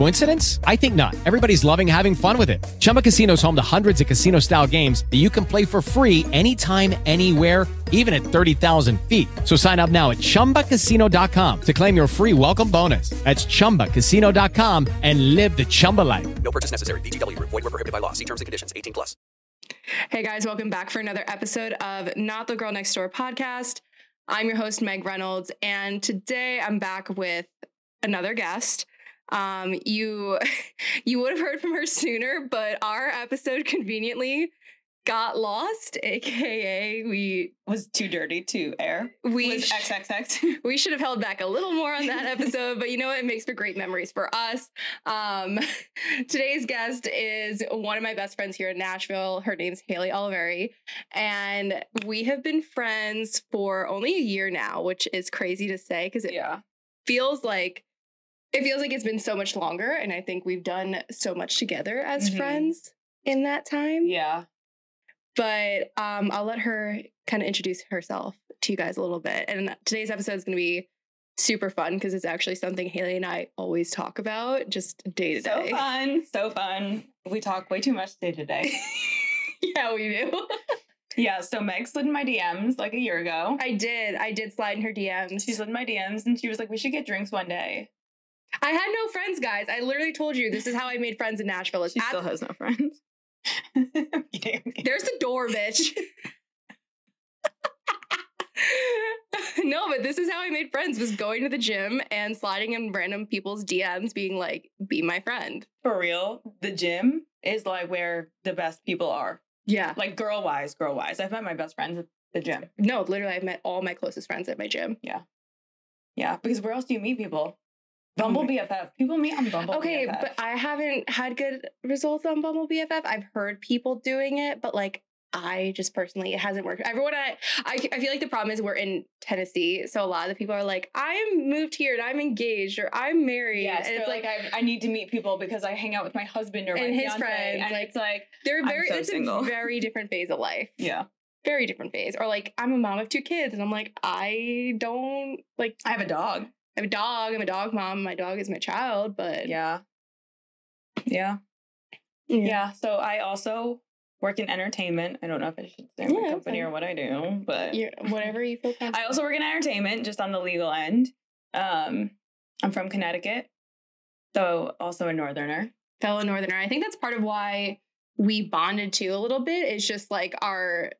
Coincidence? I think not. Everybody's loving having fun with it. Chumba Casino is home to hundreds of casino style games that you can play for free anytime, anywhere, even at 30,000 feet. So sign up now at chumbacasino.com to claim your free welcome bonus. That's chumbacasino.com and live the Chumba life. No purchase necessary. VGW Group. Void were prohibited by law. See terms and conditions. 18 plus. Hey guys, welcome back for another episode of Not the Girl Next Door podcast. I'm your host, Meg Reynolds, and today I'm back with another guest. Um, you you would have heard from her sooner, but our episode conveniently got lost, aka we was too dirty to air. we was XXX. we should have held back a little more on that episode, but you know what? It makes for great memories for us. Um, today's guest is one of my best friends here in Nashville. Her name's Hailey Oliveri, and we have been friends for only a year now, which is crazy to say because it yeah. feels like it feels like it's been so much longer, and I think we've done so much together as Mhm. friends in that time. Yeah. But um, I'll let her kind of introduce herself to you guys a little bit. And today's episode is going to be super fun because it's actually something Hailey and I always talk about just day to day So fun. So fun. We talk way too much day to day. yeah, we do. yeah. So Meg slid in my DMs like a year ago. I did. I did slide in her DMs. She slid in my DMs and she was like, we should get drinks one day. I had no friends, guys. I literally told you this is how I made friends in Nashville. It's She at- still has no friends. I'm kidding, I'm kidding. There's the door, bitch. no, but this is how I made friends was going to the gym and sliding in random people's DMs being like, be my friend. For real, the gym is like where the best people are. Yeah. Like girl wise, girl wise. I've met my best friends at the gym. No, literally I've met all my closest friends at my gym. Yeah. Yeah. Because where else do you meet people? Bumble mm-hmm. BFF. People meet on Bumble Okay, BFF. but I haven't had good results on Bumble BFF. I've heard people doing it, but like I just personally, it hasn't worked. Everyone, I, I, I feel like the problem is we're in Tennessee, so a lot of the people are like, "I'm moved here and I'm engaged or I'm married," Yes, and it's like, like, I, I need to meet people because I hang out with my husband or my And his fiance, friends, and like- it's like, they're very, so it's single. a very different phase of life, yeah, very different phase. Or like, I'm a mom of two kids, and I'm like, I don't like, I have a dog. I have a dog. I'm a dog mom. My dog is my child, but Yeah, yeah, yeah. So I also work in entertainment. I don't know if I should say Yeah, my company or what I do, but you whatever you feel comfortable. I also work in entertainment, just on the legal end. Um, I'm from Connecticut, so also a northerner. fellow northerner i think that's part of why we bonded too a little bit it's just like our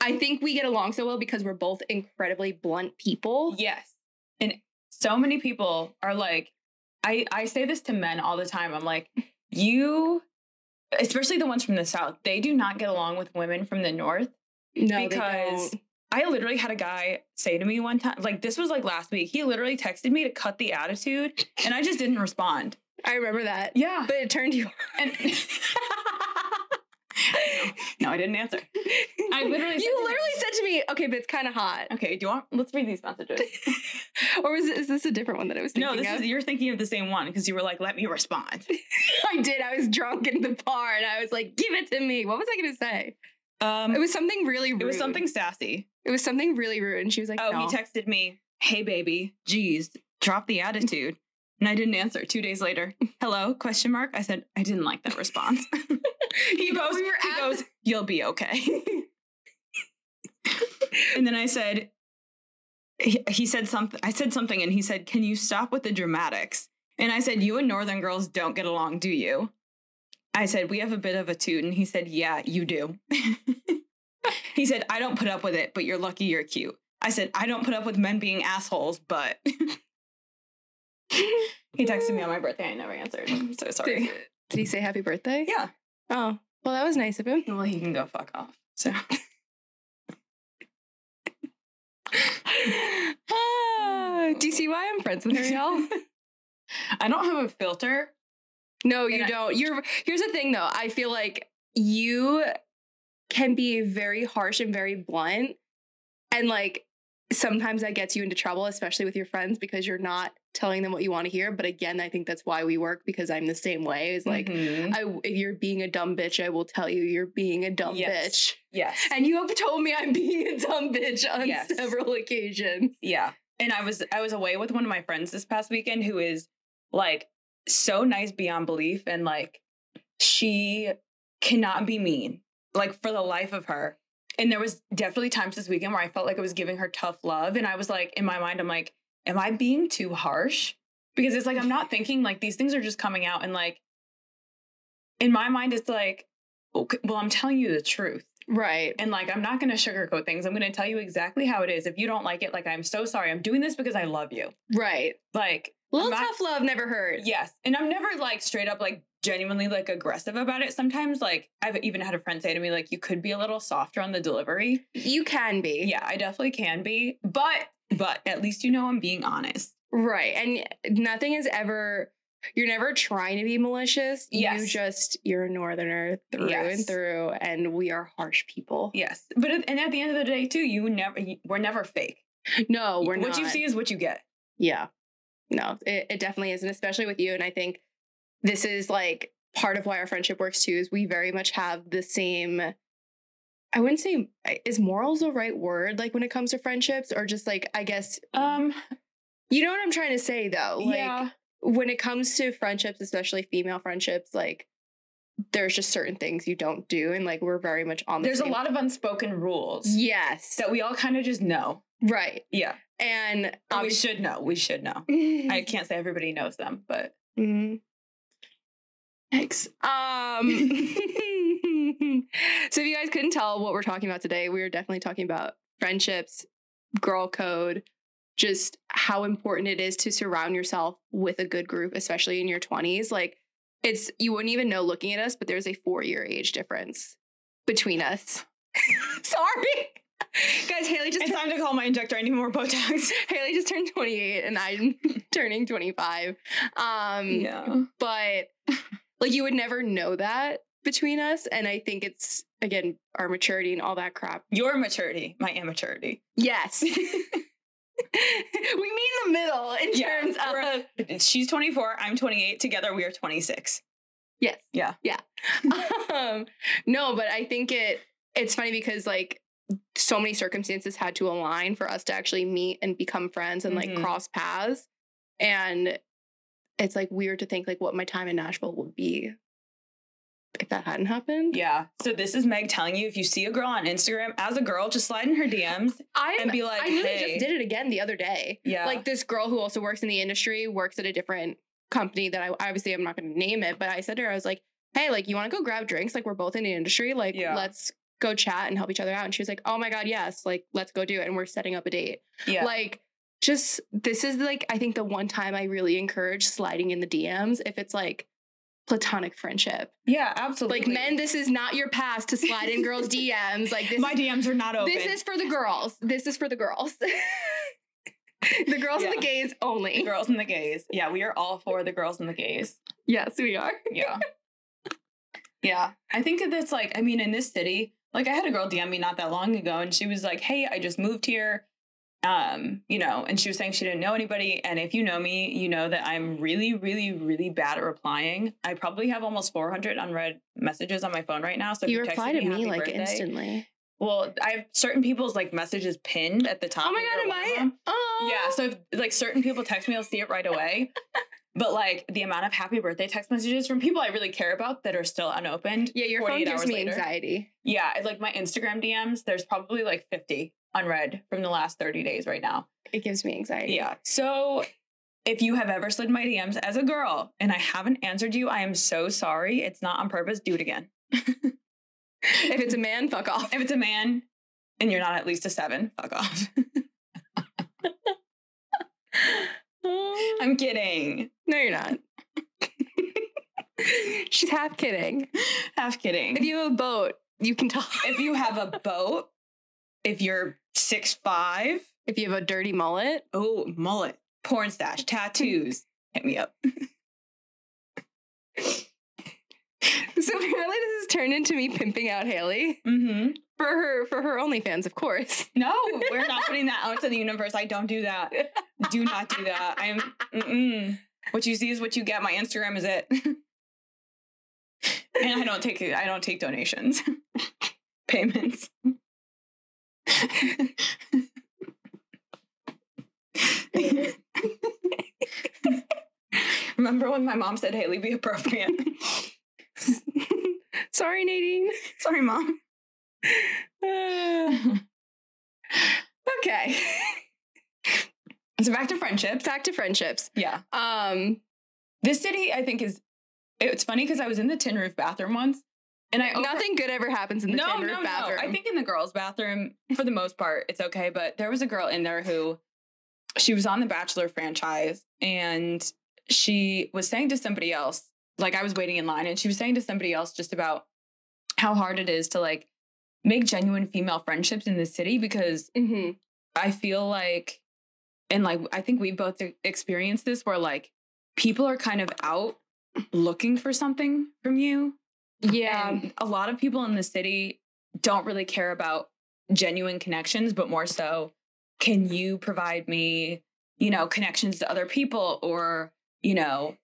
i think we get along so well because we're both incredibly blunt people Yes. And so many people are like, I, I say this to men all the time. I'm like, you, especially the ones from the South, they do not get along with women from the North. no because. I literally had a guy say to me one time, like, this was like last week. He literally texted me to cut the attitude, and I just didn't respond. i remember that Yeah. but it turned you And no, I didn't answer. I literally said you to literally said to me okay but it's kind of hot Okay, do you want? Let's read these messages. or was is this a different one that i was thinking No, this of? is you're thinking of the same one because you were like, "Let me respond." i did i was drunk in the bar and i was like give it to me what was i gonna say Um, it was something really rude it was something sassy. it was something really rude and she was like Oh, no. he texted me, "Hey, baby, geez, drop the attitude." And I didn't answer. Two days later, hello? Question mark. I said I didn't like that response. he goes. We he goes. You'll be okay. and then I said. He, he said something. I said something, and he said, "Can you stop with the dramatics?" And I said, "You and Northern girls don't get along, do you?" I said, "We have a bit of a toot," and he said, "Yeah, you do." he said, "I don't put up with it, but you're lucky you're cute." I said, "I don't put up with men being assholes, but." he texted me on my birthday. I never answered. I'm so sorry. Did, did he say happy birthday? Yeah. Oh, Well, that was nice of him. Well, he can go fuck off. So Ah, do you see why I'm friends with her, y'all? I don't have a filter. No, you I- don't. You're here's the thing though. I feel like you can be very harsh and very blunt. And like sometimes that gets you into trouble, especially with your friends, because you're not telling them what you want to hear. But again, I think that's why we work because I'm the same way. Is like Mhm. I if you're being a dumb bitch, I will tell you you're being a dumb Yes. bitch. yes. And you have told me I'm being a dumb bitch on Yes. several occasions. Yeah. And I was I was away with one of my friends this past weekend who is like so nice beyond belief and like she cannot be mean like for the life of her. And there was definitely times this weekend where I felt like I was giving her tough love and I was like in my mind I'm like am I being too harsh? Because it's like I'm not thinking like these things are just coming out and like in my mind it's like okay, well I'm telling you the truth. Right. And like, I'm not going to sugarcoat things. I'm going to tell you exactly how it is. If you don't like it, like, I'm so sorry. I'm doing this because I love you. Right. Like, Little not- tough love never hurt. yes. And I'm never like straight up, like, genuinely like aggressive about it. Sometimes, like, I've even had a friend say to me, like, you could be a little softer on the delivery. You can be. Yeah, I definitely can be. But, but at least you know I'm being honest. Right. And nothing is ever, you're never trying to be malicious. You Yes. just, you're a northerner through Yes. and through, and we are harsh people. Yes. But, at- and at the end of the day, too, you never, you- we're never fake. No, we're what not. you see is what you get. Yeah. No, it, it definitely is. And especially with you. And I think this is like part of why our friendship works too, is we very much have the same. I wouldn't say is morals the right word, like when it comes to friendships, or just like I guess Um, you know what I'm trying to say though. Like yeah. when it comes to friendships, especially female friendships, like there's just certain things you don't do, and like we're very much on the. There's a lot of unspoken rules Yes. that we all kind of just know. right. Yeah. And we should know. We should know. I can't say everybody knows them, but Mhm. Yikes. Um, so if you guys couldn't tell what we're talking about today, we are definitely talking about friendships, girl code, just how important it is to surround yourself with a good group, especially in your 20s. Like it's you wouldn't even know looking at us, but there's a four year age difference between us. Sorry. Guys, Hailey just it's time to call my injector. I need more Botox. Hailey just turned 28 and I'm turning 25. Um yeah. but like you would never know that between us and i think it's again our maturity and all that crap Your maturity, my immaturity. yes we meet in the middle in Yeah, terms of She's 24, I'm 28. Together we are 26. yes Yeah. yeah um no but i think it it's funny because like so many circumstances had to align for us to actually meet and become friends and like Mhm. cross paths and it's like weird to think like what my time in nashville would be if that hadn't happened Yeah. So this is Meg telling you if you see a girl on Instagram as a girl, just slide in her DMs. I and be like, I literally "Hey." just did it again the other day. Yeah. Like this girl who also works in the industry works at a different company that I obviously I'm not going to name it, but I said to her, I was like, "Hey, like you want to go grab drinks? Like we're both in the industry. Like Yeah. let's go chat and help each other out." And she was like, "Oh my god, yes! Like let's go do it." And we're setting up a date. yeah. Like just this is like I think the one time I really encourage sliding in the DMs if it's like platonic friendship. yeah, absolutely. Like men, this is not your pass to slide in girls' DMs. Like this my DMs are not open. this is for the girls. This is for the girls. the girls and the Yeah. gays only. the girls and the gays. Yeah, we are all for the girls and the gays. Yes, we are. Yeah. yeah. I think that's like, I mean, in this city, like I had a girl DM me not that long ago and she was like, Hey, I just moved here. Um, you know, and she was saying she didn't know anybody. And if you know me, you know that I'm really, really, really bad at replying. I probably have almost 400 unread messages on my phone right now. So if you you reply to me happy like birthday- instantly. Well, I have certain people's like messages pinned at the top. Oh my god, am I? Oh Yeah, so if like certain people text me, I'll see it right away. but like the amount of happy birthday text messages from people I really care about that are still unopened. yeah, your phone 48 gives me later. anxiety. Yeah, like my Instagram DMs, there's probably like 50 unread from the last 30 days right now. It gives me anxiety. Yeah. So if you have ever slid my DMs as a girl and I haven't answered you, I am so sorry. It's not on purpose. Do it again. If it's a man, fuck off. If it's a man and you're not at least a seven, fuck off. I'm kidding. no, you're not. She's half kidding. Half kidding. If you have a boat, you can talk. if you have a boat, if you're six five, If you have a dirty mullet, oh mullet, porn stash, tattoos, hit me up. so apparently this has turned into me pimping out Hailey Mm-hmm. for her for her OnlyFans, of course. No, we're not putting that out to the universe. I don't do that. Do not do that. I'm. Mm-mm. What you see is what you get. My Instagram is it. and I don't take I don't take donations, payments. Remember when my mom said, "Hailey, be appropriate"? Sorry, Nadine. Sorry, mom. okay. So back to friendships. Back to friendships. Yeah. Um, This city, I think, is it's funny because I was in the tin roof bathroom once, and I over- nothing good ever happens in the no, no, bathroom. no. I think in the girls' bathroom, for the most part, it's okay. But there was a girl in there who she was on the Bachelor franchise, and she was saying to somebody else, like I was waiting in line, and she was saying to somebody else just about how hard it is to like make genuine female friendships in the city because Mhm. I feel like, and like, I think we both experienced this where like people are kind of out looking for something from you. Yeah. And a lot of people in the city don't really care about genuine connections, but more so, can you provide me, you know, connections to other people or, you know,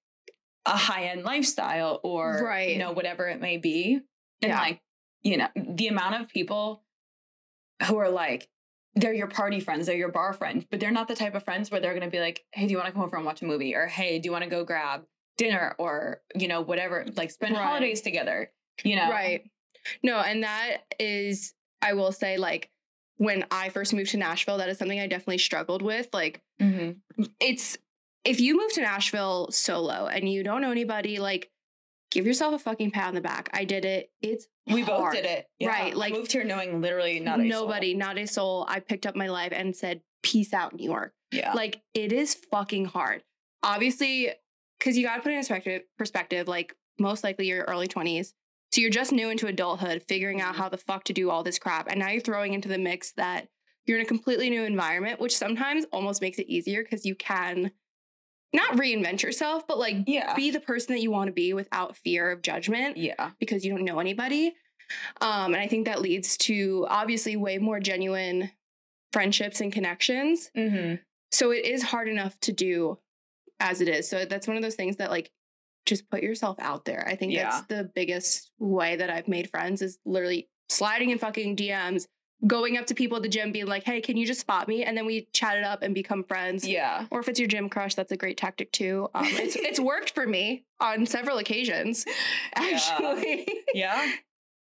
a high end lifestyle or, Right. you know, whatever it may be. And Yeah. like, you know, the amount of people who are like, they're your party friends, they're your bar friends, but they're not the type of friends where they're going to be like, hey, do you want to come over and watch a movie? Or hey, do you want to go grab dinner or, you know, whatever, like spend Right. holidays together, you know? Right. No, and that is, I will say, like, when I first moved to Nashville, that is something I definitely struggled with. Like, Mm-hmm. it's if you move to Nashville solo and you don't know anybody, like, give yourself a fucking pat on the back. I did it. It's We both did it. Right, I like- moved here knowing literally not a soul. nobody, not a soul. I picked up my life and said, "Peace out, New York." Yeah. Like it is fucking hard. Obviously, because you got to put it in perspective. Perspective, like most likely you're early twenties, so you're just new into adulthood, figuring out Mhm. how the fuck to do all this crap, and now you're throwing into the mix that you're in a completely new environment, which sometimes almost makes it easier because you can not reinvent yourself, but like yeah. be the person that you want to be without fear of judgment yeah. because you don't know anybody. Um, and I think that leads to obviously way more genuine friendships and connections. Mm-hmm. So it is hard enough to do as it is. So that's one of those things that like just put yourself out there. I think Yeah. that's the biggest way that I've made friends is literally sliding in fucking DMs, going up to people at the gym, being like, hey, can you just spot me? And then we chat it up and become friends. Yeah. Or if it's your gym crush, that's a great tactic too. Um, it's it's worked for me on several occasions, actually. Yeah. Yeah.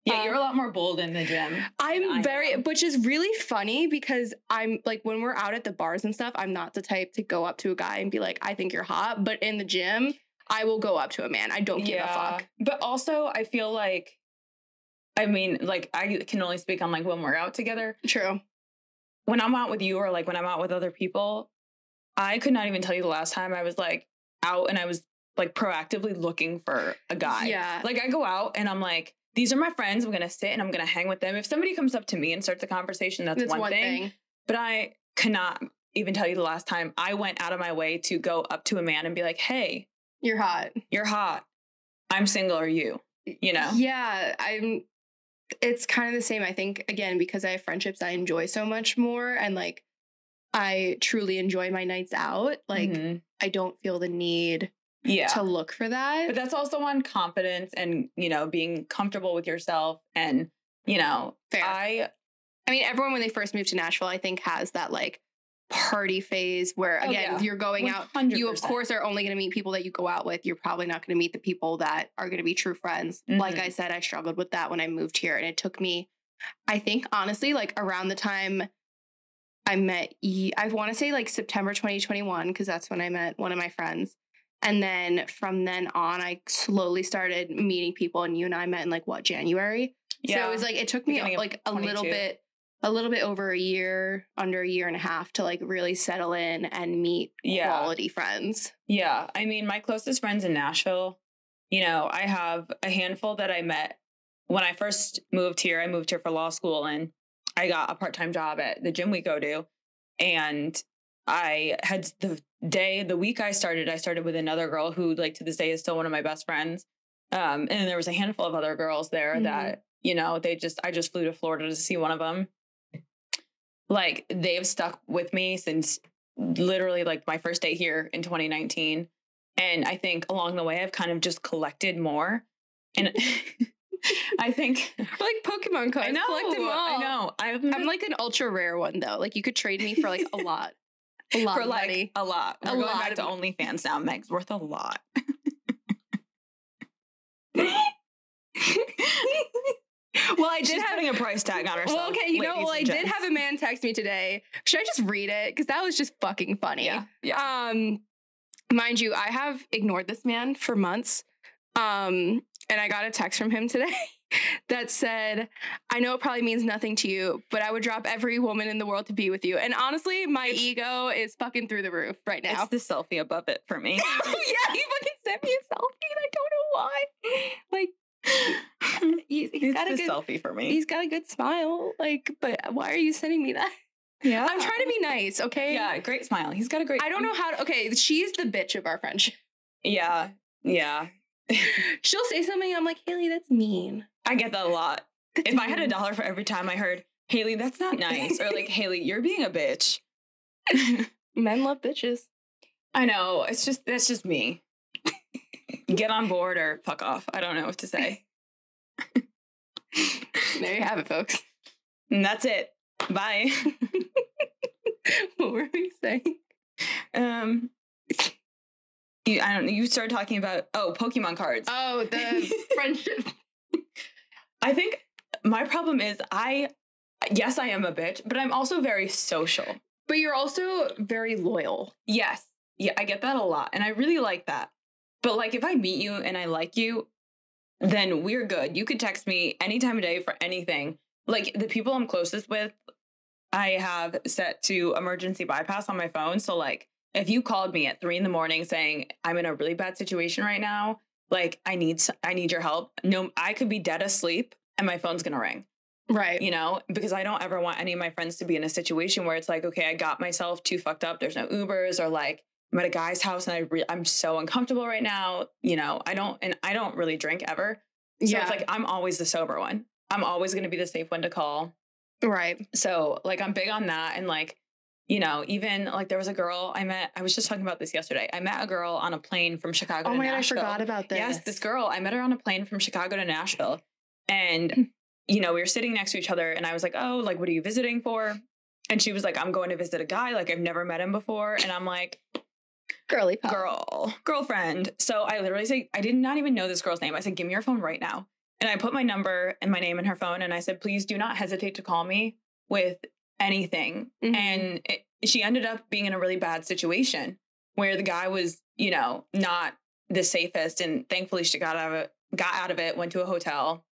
Um, you're a lot more bold in the gym. I'm very, am. which is really funny because I'm like, when we're out at the bars and stuff, I'm not the type to go up to a guy and be like, I think you're hot. But in the gym, I will go up to a man. I don't give a fuck. But also, I feel like, I mean, like, I can only speak on like when we're out together. True. When I'm out with you or like when I'm out with other people, I could not even tell you the last time I was like out and I was like proactively looking for a guy. Yeah. Like, I go out and I'm like, these are my friends. I'm going to sit and I'm going to hang with them. If somebody comes up to me and starts a conversation, that's, That's one, thing. But I cannot even tell you the last time I went out of my way to go up to a man and be like, hey, You're hot. you're hot. I'm single. Are you? You know? Yeah. I'm, it's kind of the same. I think, again, because I have friendships I enjoy so much more and like, I truly enjoy my nights out. Like, Mhm. I don't feel the need yeah. to look for that. But that's also on confidence and, you know, being comfortable with yourself. And, you know, Fair. I, I mean, everyone when they first move to Nashville, I think has that like party phase where Oh, again yeah. you're going out. You of course are only going to meet people that you go out with. You're probably not going to meet the people that are going to be true friends. Like Mhm. I said, I struggled with that when I moved here, and it took me. I think honestly, like around the time I met, I want to say like September 2021 because that's when I met one of my friends. And then from then on, I slowly started meeting people, and you and I met in like what January. Yeah. So it was like it took me Beginning like a little bit, a little bit over a year, under a year and a half to like really settle in and meet Yeah. quality friends. yeah. I mean, my closest friends in Nashville, you know, I have a handful that I met when I first moved here. I moved here for law school and I got a part time job at the gym we go to. And I had the day, the week I started, I started with another girl who, like, to this day is still one of my best friends. Um, and there was a handful of other girls there Mhm. that, you know, they just, I just flew to Florida to see one of them. Like, they've stuck with me since literally like my first day here in 2019. And I think along the way, I've kind of just collected more. And I think like Pokemon cards. I know. I know. I've I'm like an ultra rare one though. Like you could trade me for like a lot. A lot for like money. a lot. We're going lot back to money. OnlyFans now. Meg's worth a lot. well, I did She's have putting a price tag on herself. Well, okay, you know, well, I did have a man text me today. Should I just read it? Because that was just fucking funny. Yeah, yeah. Um, mind you, I have ignored this man for months. Um, and I got a text from him today that said, I know it probably means nothing to you, but I would drop every woman in the world to be with you. And honestly, my It's- ego is fucking through the roof right now. It's the selfie above it for me. yeah, he fucking sent me a selfie and I don't know why. Like, he's, he's it's got a the good selfie for me. he's got a good smile. Like, but why are you sending me that? yeah. I'm trying to be nice, okay? Yeah, great smile. He's got a great. I don't know how to. Okay, she's the bitch of our friendship. Yeah, yeah. She'll say something. I'm like, Hailey, that's mean. I get that a lot. That's If I had a dollar for every time I heard Hailey, that's not nice, or like Hailey, you're being a bitch. men love bitches. I know. It's just that's just me. Get on board or fuck off. I don't know what to say. There you have it, folks. And that's it. Bye. what were we saying? Um you, I don't know. You started talking about oh Pokemon cards. Oh, the friendship. I think my problem is I yes, I am a bitch, but I'm also very social. But you're also very loyal. Yes. Yeah, I get that a lot. And I really like that. But like if I meet you and I like you, then we're good. You could text me any time of day for anything. Like the people I'm closest with, I have set to emergency bypass on my phone. So like if you called me at three in the morning saying I'm in a really bad situation right now, like I need I need your help. No, I could be dead asleep and my phone's gonna ring Right. you know, because I don't ever want any of my friends to be in a situation where it's like, okay, I got myself too fucked up. There's no Ubers or like I'm at a guy's house and I re- I'm so uncomfortable right now. You know, I don't and I don't really drink ever. So yeah. it's like I'm always the sober one. I'm always going to be the safe one to call. right. So like I'm big on that and like you know, even like there was a girl I met. I was just talking about this yesterday. I met a girl on a plane from Chicago. Oh to my god, I forgot about this. Yes, this girl. I met her on a plane from Chicago to Nashville. And, you know, we were sitting next to each other and I was like, oh, like, what are you visiting for? And she was like, I'm going to visit a guy. Like, I've never met him before. And I'm like, girly pop. girl, girlfriend. So I literally say, I did not even know this girl's name. I said, give me your phone right now. And I put my number and my name in her phone. And I said, please do not hesitate to call me with anything. Mhm. And it, she ended up being in a really bad situation where the guy was, you know, not the safest. And thankfully she got out of it, got out of it, went to a hotel,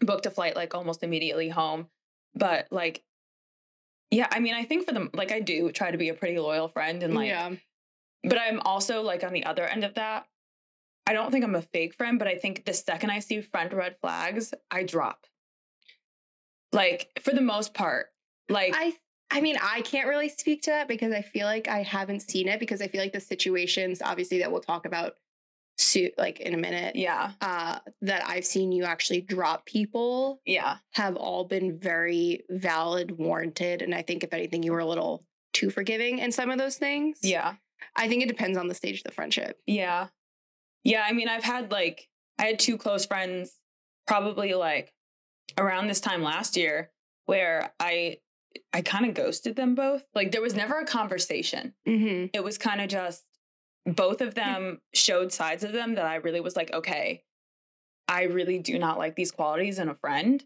booked a flight like almost immediately home. But like, yeah, I mean, I think for them, like I do try to be a pretty loyal friend and like, yeah. but I'm also like on the other end of that. I don't think I'm a fake friend, but I think the second I see friend red flags, I drop. Like for the most part, like I I mean, I can't really speak to that because I feel like I haven't seen it because I feel like the situations obviously that we'll talk about soon like in a minute. yeah, Uh that I've seen you actually drop people yeah, have all been very valid, warranted, and I think if anything you were a little too forgiving in some of those things. yeah, I think it depends on the stage of the friendship. yeah, yeah. I mean, I've had like I had two close friends, probably like around this time last year, where I I kind of ghosted them both. Like there was never a conversation. Mm-hmm. it was kind of just both of them showed sides of them that I really was like, okay, I really do not like these qualities in a friend.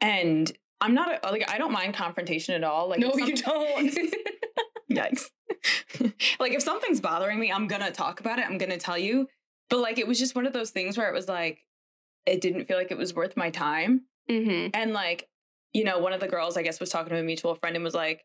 And I'm not a, like I don't mind confrontation at all. Like no, you don't. Yikes. like if something's bothering me, I'm gonna talk about it. I'm gonna tell you. But like it was just one of those things where it was like it didn't feel like it was worth my time. mm-hmm. And like, you know, one of the girls I guess was talking to a mutual friend and was like,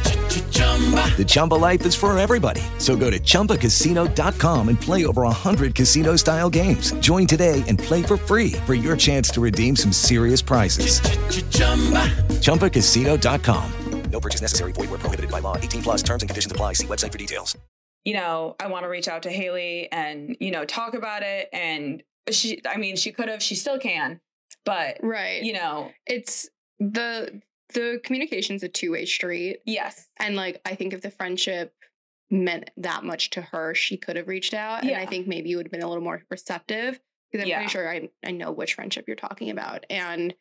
The Chumba life is for everybody. So go to ChumbaCasino.com and play over 100 casino style games. Join today and play for free for your chance to redeem some serious prizes. ChumbaCasino.com. No purchase necessary. Void where prohibited by law. 18 plus terms and conditions apply. See website for details. you know, I want to reach out to Hailey and, you know, talk about it. And she, I mean, she could have, she still can, but, Right. you know, it's the the communication's a two-way street. yes. And like I think if the friendship meant that much to her, she could have reached out. And I think maybe you would have been a little more receptive. Because I'm Yeah. pretty sure I I know which friendship you're talking about. And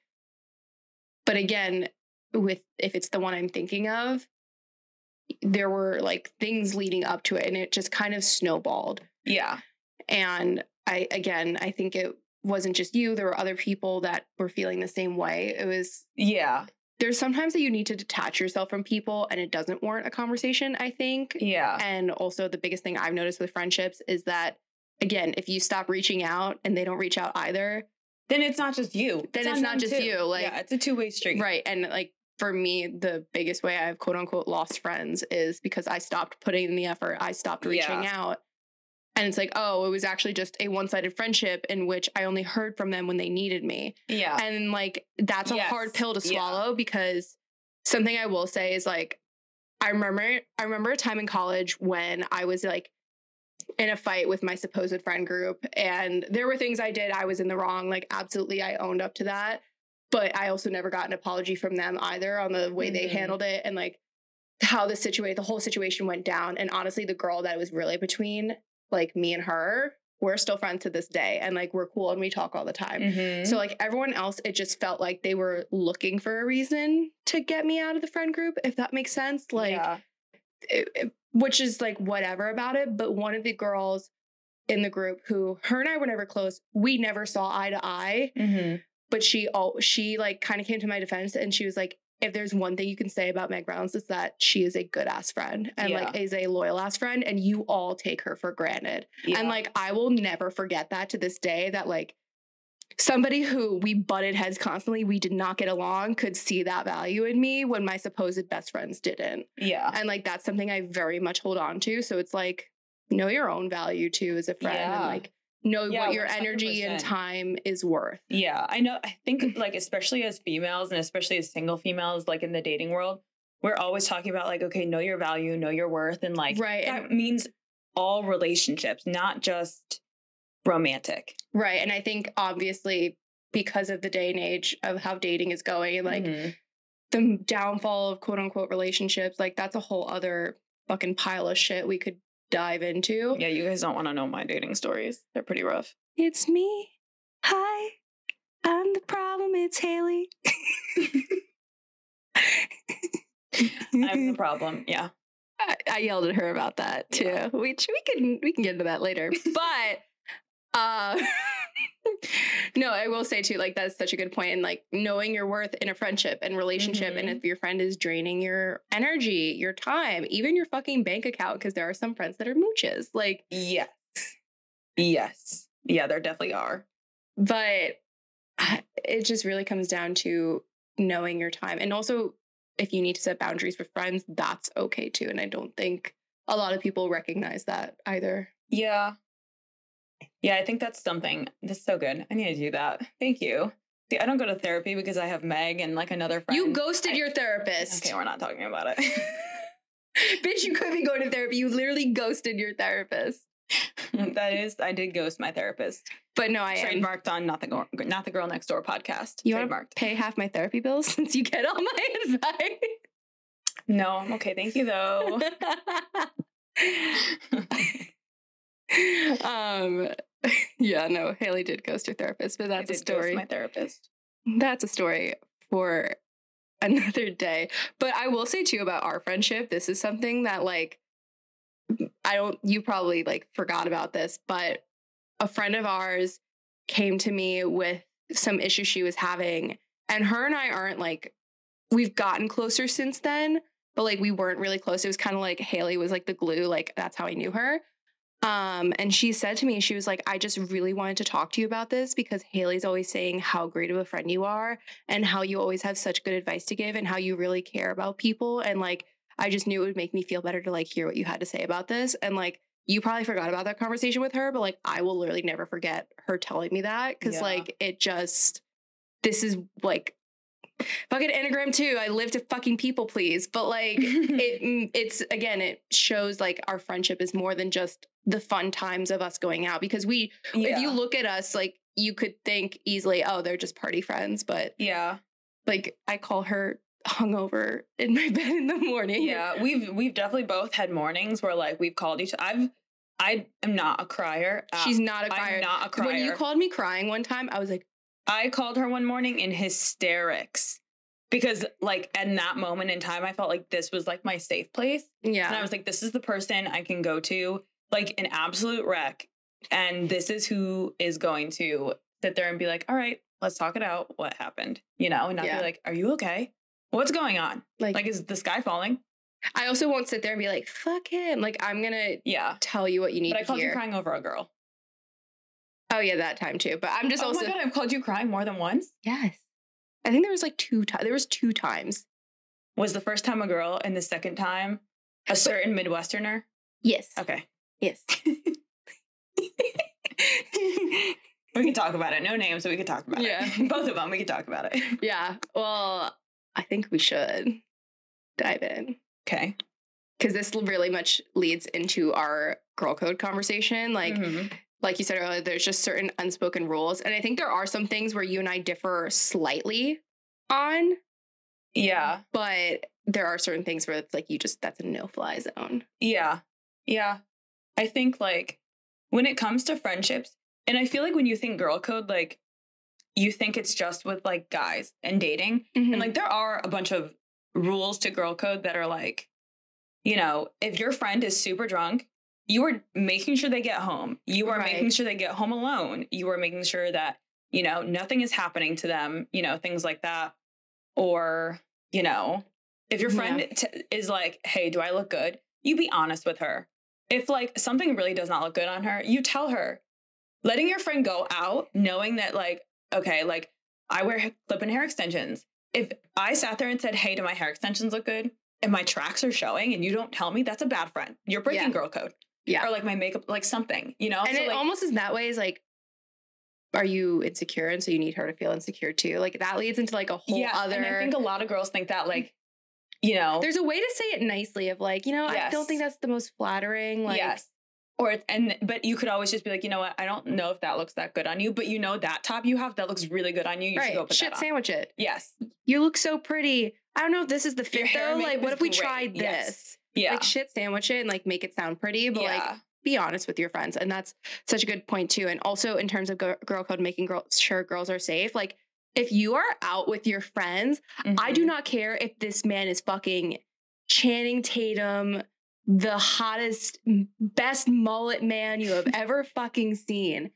but again, with if it's the one I'm thinking of, there were like things leading up to it and it just kind of snowballed. Yeah. And I again, I think it wasn't just you, there were other people that were feeling the same way. It was Yeah. There's sometimes that you need to detach yourself from people and it doesn't warrant a conversation, I think. Yeah. And also the biggest thing I've noticed with friendships is that again, if you stop reaching out and they don't reach out either, Then it's not just you. Then it's on not just too. you, like- yeah, it's a two way street. right. And like for me, the biggest way I've quote unquote lost friends is because I stopped putting in the effort. I stopped reaching Yeah. out. And it's like, oh, it was actually just a one sided friendship in which I only heard from them when they needed me. Yeah. And like that's a Yes. hard pill to Yeah. swallow because something I will say is like I remember I remember a time in college when I was like in a fight with my supposed friend group and there were things I did I was in the wrong like absolutely I owned up to that but I also never got an apology from them either on the way they Mhm. handled it and like how the situation the whole situation went down and honestly the girl that it was really between like me and her we're still friends to this day and like we're cool and we talk all the time Mhm. so like everyone else, it just felt like they were looking for a reason to get me out of the friend group, if that makes sense. Like, yeah. it- it- which is like whatever about it. But one of the girls in the group who her and I were never close, we never saw eye to eye. Mhm. But she oh she like kind of came to my defense and she was like, if there's one thing you can say about Meg Reynolds, it's that she is a good ass friend and like is a loyal ass friend, and you all take her for granted. Yeah. And like I will never forget that to this day that like somebody who we butted heads constantly, we did not get along, could see that value in me when my supposed best friends didn't. yeah. And like that's something I very much hold on to. So it's like know your own value too as a friend and like know Yeah, what your energy and 100%. time is worth. Yeah, I know. I think like especially as females and especially as single females, like in the dating world, we're always talking about like, okay, know your value, know your worth, and like Right, that means all relationships, not just romantic. Right. And I think obviously because of the day and age of how dating is going and like Mhm. the downfall of quote unquote relationships, like that's a whole other fucking pile of shit we could dive into. yeah, you guys don't want to know my dating stories; they're pretty rough. It's me. Hi. I'm the problem. It's Hailey. I'm the problem. Yeah, I, I yelled at her about that too. Yeah. Which we can we can get into that later. But uh no, I will say too, like that's such a good point. And like knowing your worth in a friendship and relationship, and Mhm. if your friend is draining your energy, your time, even your fucking bank account, because there are some friends that are mooches. Like, yes, yes, yeah. There definitely are. but it just really comes down to knowing your time. And also if you need to set boundaries with friends, that's okay too. And I don't think a lot of people recognize that either. Yeah. Yeah, I think that's something. That's so good. I need to do that. Thank you. See, I don't go to therapy because I have Meg and like another friend. You ghosted I- your therapist. Okay, we're not talking about it. Bitch, you could be going to therapy. You literally ghosted your therapist. that is, I did ghost my therapist. But no, I am. Trademarked on not the girl, not the girl next door podcast. You Trademarked. pay half my therapy bills since you get all my advice? No, I'm okay. Thank you though. um yeah, no, Hailey did ghost her therapist, but that's a story. My therapist. That's a story for another day. But I will say too about our friendship, this is something that like I don't you probably like forgot about this, but a friend of ours came to me with some issue she was having and her and I aren't like we've gotten closer since then, but like we weren't really close. It was kind of like Hailey was like the glue, like that's how I knew her. Um, and she said to me, she was like, I just really wanted to talk to you about this because Hailey's always saying how great of a friend you are and how you always have such good advice to give and how you really care about people. And like, I just knew it would make me feel better to like hear what you had to say about this. And like, you probably forgot about that conversation with her, but like, I will literally never forget her telling me that because Yeah. like, it just, this is like, fucking Enneagram too. I live to fucking people please, but like, it mm, it's again it shows like our friendship is more than just the fun times of us going out because we if you look at us like you could think easily oh they're just party friends but Yeah. like I call her hungover in my bed in the morning Yeah, we've we've definitely both had mornings where like we've called each. Other. I've I am not a crier. Uh, she's not a I'm crier not a crier. when you called me crying one time I was like I called her one morning in hysterics because like in that moment in time, I felt like this was like my safe place, yeah and I was like, this is the person I can go to, like an absolute wreck, and this is who is going to sit there and be like, all right, let's talk it out. What happened? You know, and not Yeah. be like, are you okay? What's going on? like, Like, is the sky falling? I also won't sit there and be like fuck him like I'm gonna Yeah. tell you what you need But I called you crying over a girl. Oh yeah that time too but I'm just oh also my god, I've called you crying more than once. yes I think there was like two times there was two times Was the first time a girl and the second time a certain Midwesterner? yes Okay. yes We can talk about it. No names, so we can talk about Yeah. it. Yeah. Both of them, we can talk about it. Yeah. Well, I think we should dive in Okay. because this really much leads into our girl code conversation. Like, Mhm. Like you said earlier, there's just certain unspoken rules, and I think there are some things where you and I differ slightly on, yeah, but there are certain things where it's like you just that's a no fly zone. yeah, yeah. I think like when it comes to friendships, and I feel like when you think girl code, like you think it's just with like guys and dating, Mm-hmm. and like there are a bunch of rules to girl code that are like, you know, if your friend is super drunk, you are making sure they get home. You are making sure they get home alone. You are making sure that, you know, nothing is happening to them, you know, things like that. Or, you know, if your friend t- is like, hey, do I look good? You be honest with her. If like something really does not look good on her, you tell her. Letting your friend go out knowing that, like, okay, like I wear clip and hair extensions. If I sat there and said, hey, do my hair extensions look good? And my tracks are showing and you don't tell me, that's a bad friend. You're breaking Yeah. girl code. Yeah. Or like my makeup, like something, you know? and So, it like, almost is that way is like, are you insecure, and so you need her to feel insecure too? Like that leads into like a whole yes, other. And I think a lot of girls think that, like, you know, There's a way to say it nicely of like, you know, I don't think that's the most flattering. Like, yes. Or it's, and but you could always just be like, you know what? I don't know if that looks that good on you, but you know that top you have that looks really good on you. You should go right, put shit sandwich it. Yes. You look so pretty. I don't know if this is the fit though. Like, what if we great. tried this? Yes. Yeah. Like shit sandwich it and like make it sound pretty, but like be honest with your friends. And that's such a good point too. And also in terms of gir- girl code, making girl- sure girls are safe. Like if you are out with your friends, I Mhm. do not care if this man is fucking Channing Tatum, the hottest, best mullet man you have ever fucking seen.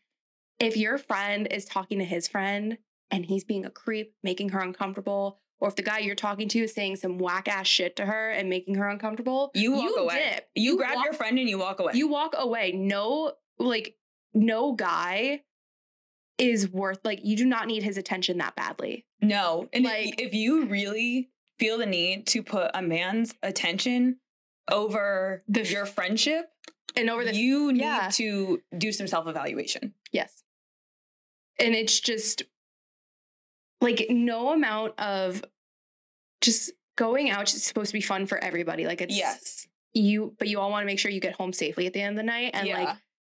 If your friend is talking to his friend and he's being a creep, making her uncomfortable, or if the guy you're talking to is saying some whack ass shit to her and making her uncomfortable, You walk away. dip. You, grab walk- your friend and you walk away. You walk away. No, like, no guy is worth like you do not need his attention that badly. no. And Like- like, if you really feel the need to put a man's attention over The your friendship, And over the you need yeah. to do some self evaluation. Yes. And it's just like no amount of just going out is supposed to be fun for everybody. Like it's Yes. you, but you all want to make sure you get home safely at the end of the night. And yeah. like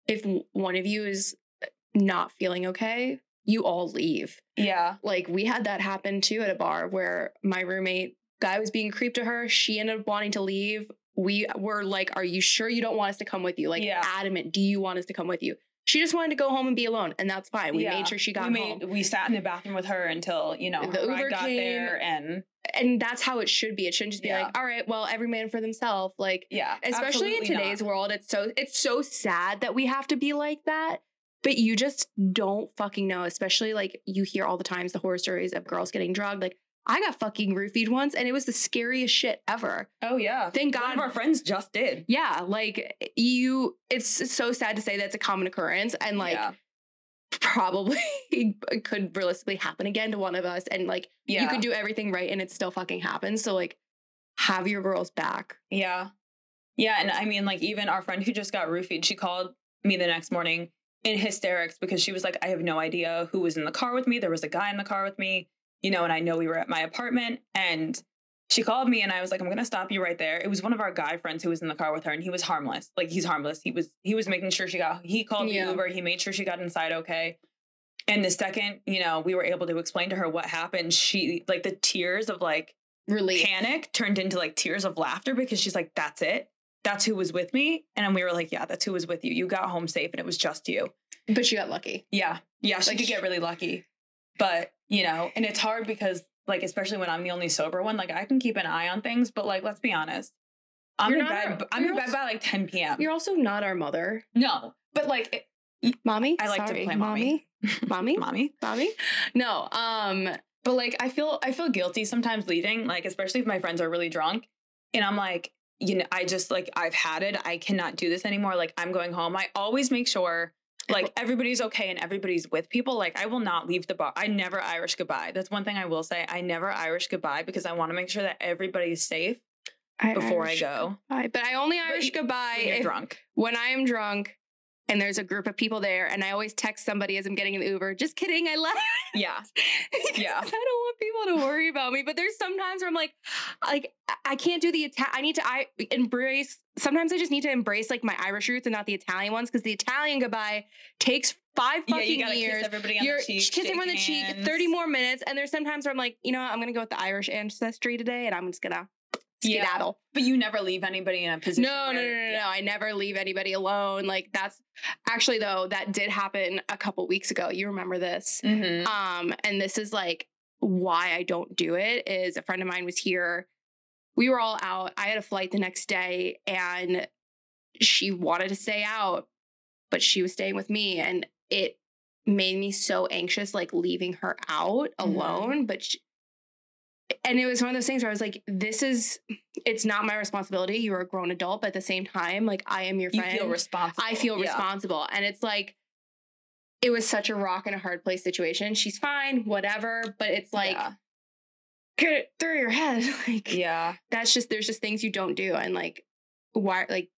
if one of you is uh, not feeling okay, you all leave. yeah. Like we had that happen too at a bar where my roommate guy was being creeped to her. She ended up wanting to leave. We were like, "Are you sure you don't want us to come with you?" Like Yeah. adamant. Do you want us to come with you? She just wanted to go home and be alone, and that's fine. We Yeah. made sure she got we made, home. We sat in the bathroom with her until you know The Uber got came. there, and and that's how it should be. It shouldn't just be Yeah. like, all right, well, every man for themselves. Like, yeah, especially in absolutely not. today's world, it's so it's so sad that we have to be like that. But you just don't fucking know. Especially like you hear all the times the horror stories of girls getting drugged. Like I got fucking roofied once, and it was the scariest shit ever. Oh yeah, Thank God. One of our friends just did. Yeah, like you, it's so sad to say that's a common occurrence, and like yeah. probably could realistically happen again to one of us. And like you could do everything right, and it still fucking happens. So like, have your girls back. Yeah. Yeah. And I mean, like, even our friend who just got roofied, she called me the next morning in hysterics because she was like, I have no idea who was in the car with me. There was a guy in the car with me, you know, and I know we were at my apartment. And she called me and I was like, I'm gonna stop you right there. It was one of our guy friends who was in the car with her and he was harmless. Like he's harmless. He was he was making sure she got he called the Yeah. Uber, he made sure she got inside okay. And the second, you know, we were able to explain to her what happened, she like the tears of like Relief. panic turned into like tears of laughter because she's like, that's it. That's who was with me. And we were like, yeah, that's who was with you. You got home safe and it was just you. But you got lucky. Yeah. Yeah. She Like, sh- get really lucky. But, you know, and it's hard because, like, especially when I'm the only sober one, like, I can keep an eye on things, but, like, let's be honest. I'm You're in bed. our- I'm in bed also- by like 10 p.m. You're also not our mother, no, but like, it, mommy. I like to Sorry, play mommy. mommy, mommy. mommy. No, um, But like I feel I feel guilty sometimes leaving, like especially if my friends are really drunk. And I'm like, you know, I just like I've had it. I cannot do this anymore. Like I'm going home. I always make sure like everybody's okay and everybody's with people. Like I will not leave the bar. I never Irish goodbye. That's one thing I will say. I never Irish goodbye because I want to make sure that everybody's safe before I go. goodbye. But I only Irish you- goodbye When you're if- drunk. when I am drunk and there's a group of people there, and I always text somebody as I'm getting an Uber. Just kidding, I left. Yeah. Yeah. I don't want people to worry about me. But there's sometimes where I'm like, like I- can't do the Ita- I need to I embrace. Sometimes I just need to embrace like my Irish roots and not the Italian ones because the Italian goodbye takes five Yeah, fucking you gotta years. kiss everybody on You're the cheek. kissing everyone on the cheek, 30 more minutes. And there's sometimes where I'm like, you know what, I'm gonna go with the Irish ancestry today and I'm just gonna Yeah. But you never leave anybody in a position. No, no, no, where- no, no. I never leave anybody alone. Like that's actually though, that did happen a couple weeks ago. You remember this. Mhm. Um, and this is like why I don't do it is a friend of mine was here. We were all out. I had a flight the next day and she wanted to stay out, but she was staying with me. And it made me so anxious, like leaving her out Mhm. alone. But she, and it was one of those things where I was like, this is, it's not my responsibility. You're a grown adult, but at the same time, like I am your You friend. feel responsible. I feel Yeah. responsible. And it's like, it was such a rock and a hard place situation. She's fine, whatever. But it's like, Yeah. get it through your head. like, yeah. that's just, there's just things you don't do. And like, why, like,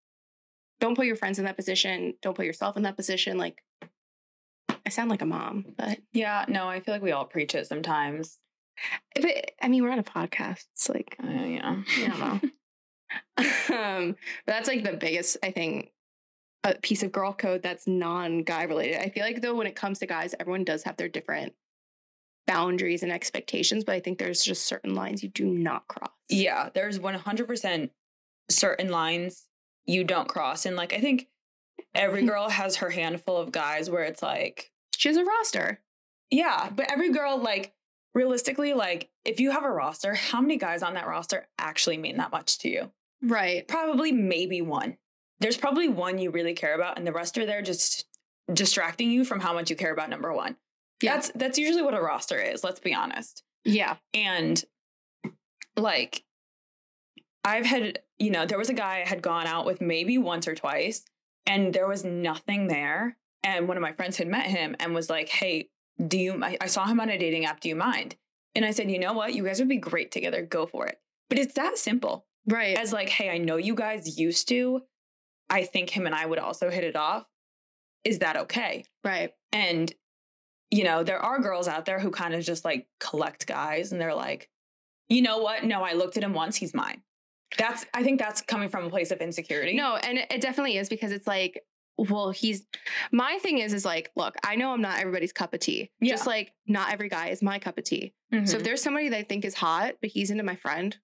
don't put your friends in that position. Don't put yourself in that position. Like, I sound like a mom, but, Yeah, no, I feel like we all preach it sometimes. But I mean, we're on a podcast. It's like, Uh, know. I don't know. um, but that's like the biggest, I think, a piece of girl code that's non-guy related. I feel like though when it comes to guys, everyone does have their different boundaries and expectations, but I think there's just certain lines you do not cross. yeah, there's 100% certain lines you don't cross. And like, I think every girl has her handful of guys where it's like, She has a roster. yeah, but every girl, like, realistically, like, if you have a roster, how many guys on that roster actually mean that much to you? Right. Probably maybe one. There's probably one you really care about, and the rest are there just distracting you from how much you care about number one. Yeah. That's that's usually what a roster is, let's be honest. Yeah. And like I've had, you know, there was a guy I had gone out with maybe once or twice, and there was nothing there. And one of my friends had met him and was like, Hey, do you I, I saw him on a dating app, do you mind? And I said, you know what? You guys would be great together. Go for it. But it's that simple. Right. As like, hey, I know you guys used to. I think him and I would also hit it off. Is that okay? right. And, you know, there are girls out there who kind of just like collect guys and they're like, you know what? No, I looked at him once. He's mine. That's, I think that's coming from a place of insecurity. No, and it, it definitely is because it's like, well, he's my thing is is like, look, I know I'm not everybody's cup of tea. Yeah. Just like not every guy is my cup of tea. Mhm. So if there's somebody that I think is hot, but he's into my friend,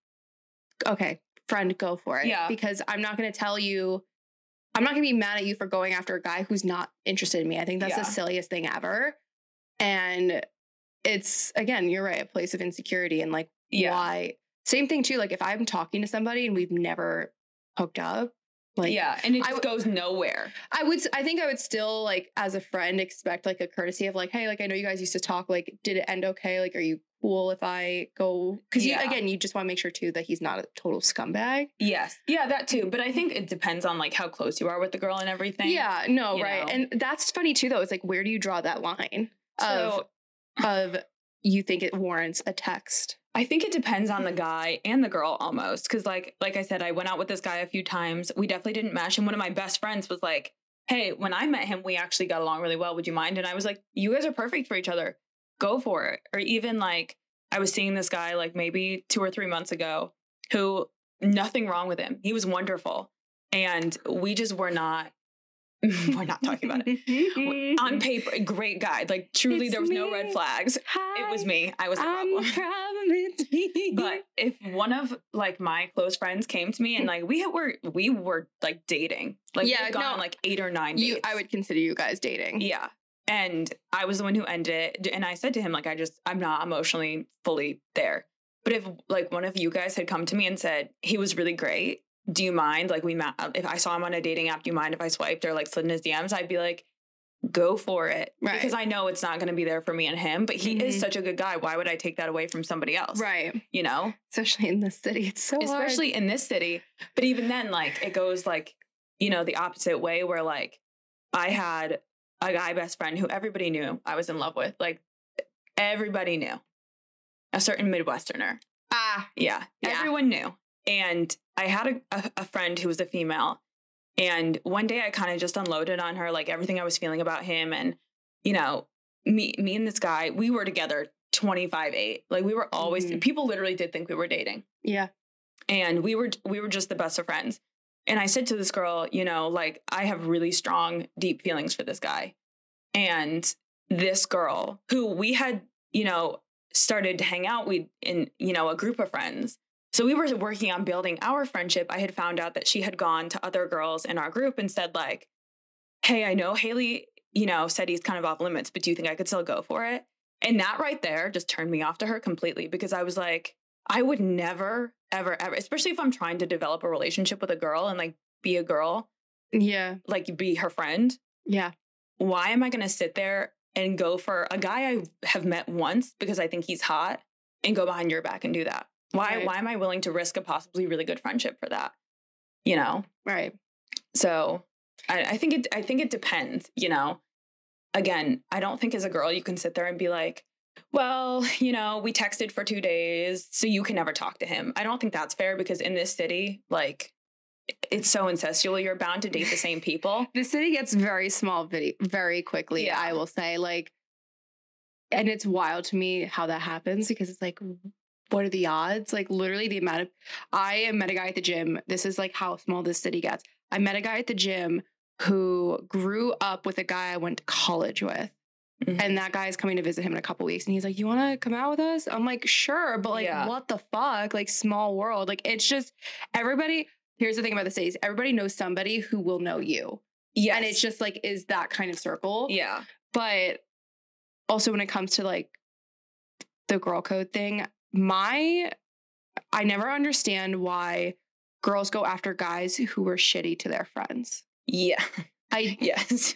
okay, friend, go for it. Yeah. Because I'm not going to tell you I'm not gonna be mad at you for going after a guy who's not interested in me. I think that's Yeah. the silliest thing ever. And it's again, you're right, a place of insecurity and like Yeah. why. Same thing too. Like if I'm talking to somebody and we've never hooked up, like yeah, and it just w- goes nowhere. I would. I think I would still like as a friend expect like a courtesy of like, hey, like I know you guys used to talk. Like, did it end okay? Like, are you cool if I go? Because Yeah. again, you just want to make sure too that he's not a total scumbag. Yes, yeah, that too. But I think it depends on like how close you are with the girl and everything. Yeah, no, right. know? And that's funny too, though. It's like, where do you draw that line So of of you think it warrants a text? I think it depends on the guy and the girl almost. Cause like like I said, I went out with this guy a few times. We definitely didn't mesh. And one of my best friends was like, Hey, when I met him, we actually got along really well. Would you mind? And I was like, You guys are perfect for each other. Go for it. Or even like I was seeing this guy like maybe two or three months ago who nothing wrong with him. He was wonderful. And we just were not we're not talking about it. On paper, great guy. Like truly, It's there was no red flags. It was me. I was the I'm problem. problem. Me. But if one of like my close friends came to me and like we were we were like dating, like we Yeah, had gone no, on like eight or nine you, dates. I would consider you guys dating. yeah. And I was the one who ended it. And I said to him, like, I just I'm not emotionally fully there. But if like one of you guys had come to me and said he was really great, do you mind? Like we ma- if I saw him on a dating app, do you mind if I swiped or like slid in his DMs? I'd be like, go for it, Right. because I know it's not going to be there for me and him. But he is Mhm. such a good guy. Why would I take that away from somebody else? Right. You know. Especially in this city, it's so hard. especially in this city. But even then, like it goes like, you know, the opposite way where like I had a guy best friend who everybody knew I was in love with. Like everybody knew. A certain Midwesterner. ah. Yeah. Yeah. Everyone knew. And I had a, a, friend who was a female. And one day I kind of just unloaded on her like everything I was feeling about him. And, you know, me me and this guy, we were together 25 8. Like we were always Mhm. people literally did think we were dating Yeah. and we were we were just the best of friends and i said to this girl you know like i have really strong deep feelings for this guy and this girl who we had you know started to hang out we in you know a group of friends so we were working on building our friendship i had found out that she had gone to other girls in our group and said like hey i know hailey you know said he's kind of off limits but do you think i could still go for it and that right there just turned me off to her completely because i was like I would never, ever, ever, especially if I'm trying to develop a relationship with a girl and like be a girl, Yeah. like be her friend. Yeah. Why am I going to sit there and go for a guy I have met once because I think he's hot and go behind your back and do that? Why? Right. Why am I willing to risk a possibly really good friendship for that? You know. Right. So I, I think it. I think it depends. You know. Again, I don't think as a girl you can sit there and be like, well, you know, we texted for two days, so you can never talk to him. I don't think that's fair because in this city, like, it's so incestual. You're bound to date the same people. The city gets very small very, very quickly, Yeah. I will say. Like, and it's wild to me how that happens because it's like, what are the odds? Like, literally, the amount of. I met a guy at the gym. This is like how small this city gets. I met a guy at the gym who grew up with a guy I went to college with. Mhm. And that guy is coming to visit him in a couple weeks. And he's like, You want to come out with us? I'm like, Sure. But like, Yeah. what the fuck? Like, small world. Like, it's just everybody. Here's the thing about the cities everybody knows somebody who will know you. Yes. And it's just like, is that kind of circle. yeah. But also, when it comes to like the girl code thing, my, I never understand why girls go after guys who were shitty to their friends. Yeah. I Yes.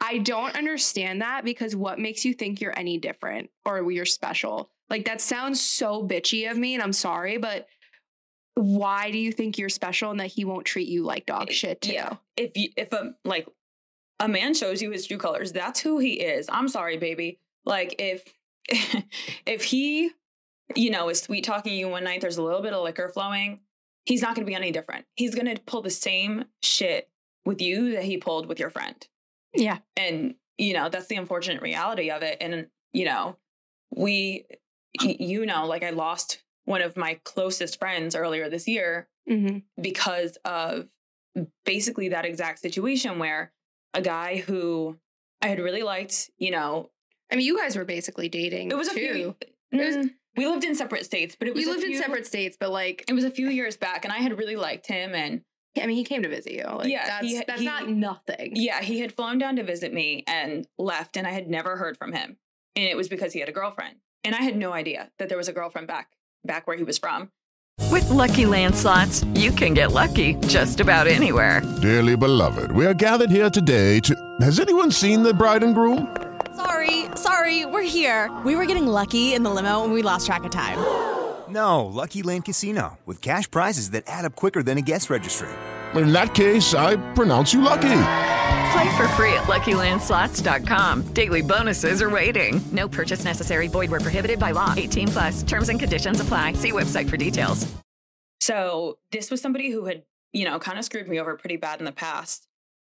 I don't understand that because what makes you think you're any different or you're special? Like that sounds so bitchy of me and I'm sorry, but why do you think you're special and that he won't treat you like dog eh, shit too? Yeah. If you, if a like a man shows you his true colors, that's who he is. I'm sorry, baby. Like if if he, you know, is sweet talking you one night, there's a little bit of liquor flowing, he's not going to be any different. He's going to pull the same shit with you that he pulled with your friend. Yeah. And you know, that's the unfortunate reality of it. And you know, we, you know, like I lost one of my closest friends earlier this year hmm because of basically that exact situation where a guy who I had really liked, you know, I mean, you guys were basically dating. it was a few. It was- Mm, we lived in separate states, but it was You a lived in separate states, but like, It was a few years back, and I had really liked him, and I mean, he came to visit you. Like, Yeah, that's he- that's he- not nothing. Yeah, he had flown down to visit me and left, and I had never heard from him. And it was because he had a girlfriend. And I had no idea that there was a girlfriend back back where he was from. With LuckyLand slots, you can get lucky just about anywhere. Dearly beloved, we are gathered here today to. Has anyone seen the bride and groom? Sorry, sorry, we're here. We were getting lucky in the limo and we lost track of time. No, LuckyLand Casino, with cash prizes that add up quicker than a guest registry. In that case, I pronounce you lucky. Play for free at LuckyLandSlots.com. Daily bonuses are waiting. No purchase necessary. Void where prohibited by law. 18 plus. Terms and conditions apply. See website for details. So this was somebody who had, you know, kind of screwed me over pretty bad in the past.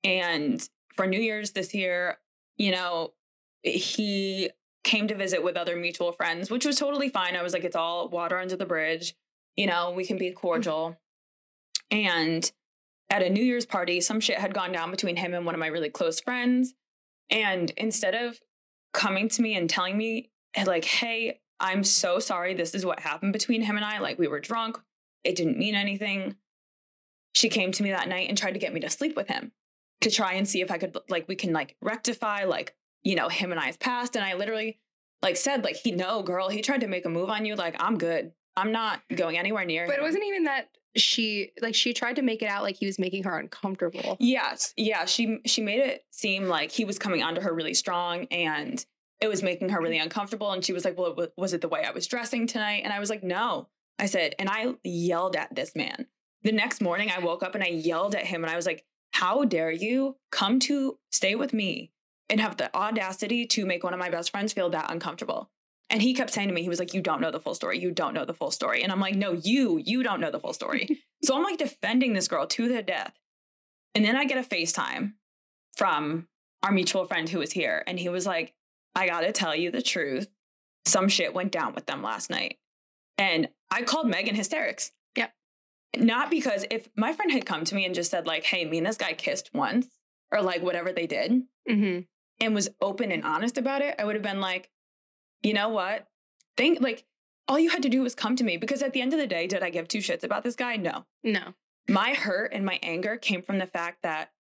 And for New Year's this year, you know, he came to visit with other mutual friends, which was totally fine. I was like, it's all water under the bridge. You know, we can be mm-hmm. cordial. And at a New Year's party, some shit had gone down between him and one of my really close friends. And instead of coming to me and telling me, eh, like, hey, I'm so sorry, this is what happened between him and I, like, we were drunk, it didn't mean anything. She came to me that night and tried to get me to sleep with him to try and see if I could, like, we can, like, rectify, like, you know, him and I's past. And I literally, like, said, like, he, no, girl, he tried to make a move on you. Like, I'm good. I'm not going anywhere near But it wasn't even that she like she tried to make it out like he was making her uncomfortable. Yes, yeah. She she made it seem like he was coming onto her really strong, and it was making her really uncomfortable. And she was like, "Well, was it the way I was dressing tonight?" And I was like, "No." I said, and I yelled at this man. The next morning, I woke up and I yelled at him, and I was like, "How dare you come to stay with me and have the audacity to make one of my best friends feel that uncomfortable?" And he kept saying to me, he was like, You don't know the full story. You don't know the full story. And I'm like, No, you, you don't know the full story. so I'm like defending this girl to the death. And then I get a FaceTime from our mutual friend who was here. And he was like, I got to tell you the truth. Some shit went down with them last night. And I called Megan hysterics. Yep. Not because if my friend had come to me and just said, like, hey, me and this guy kissed once or like whatever they did Mm-hmm. And was open and honest about it, I would have been like, you know what? Think like all you had to do was come to me because at the end of the day, did I give two shits about this guy? No. No. My hurt and my anger came from the fact that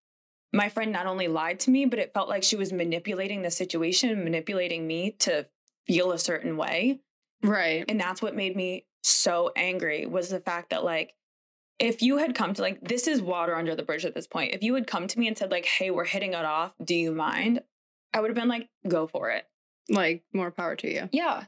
my friend not only lied to me, but it felt like she was manipulating the situation, manipulating me to feel a certain way. Right. And that's what made me so angry was the fact that like if you had come to like this is water under the bridge at this point. If you had come to me and said like, "Hey, we're hitting it off. Do you mind?" I would have been like, "Go for it." Like more power to you. Yeah.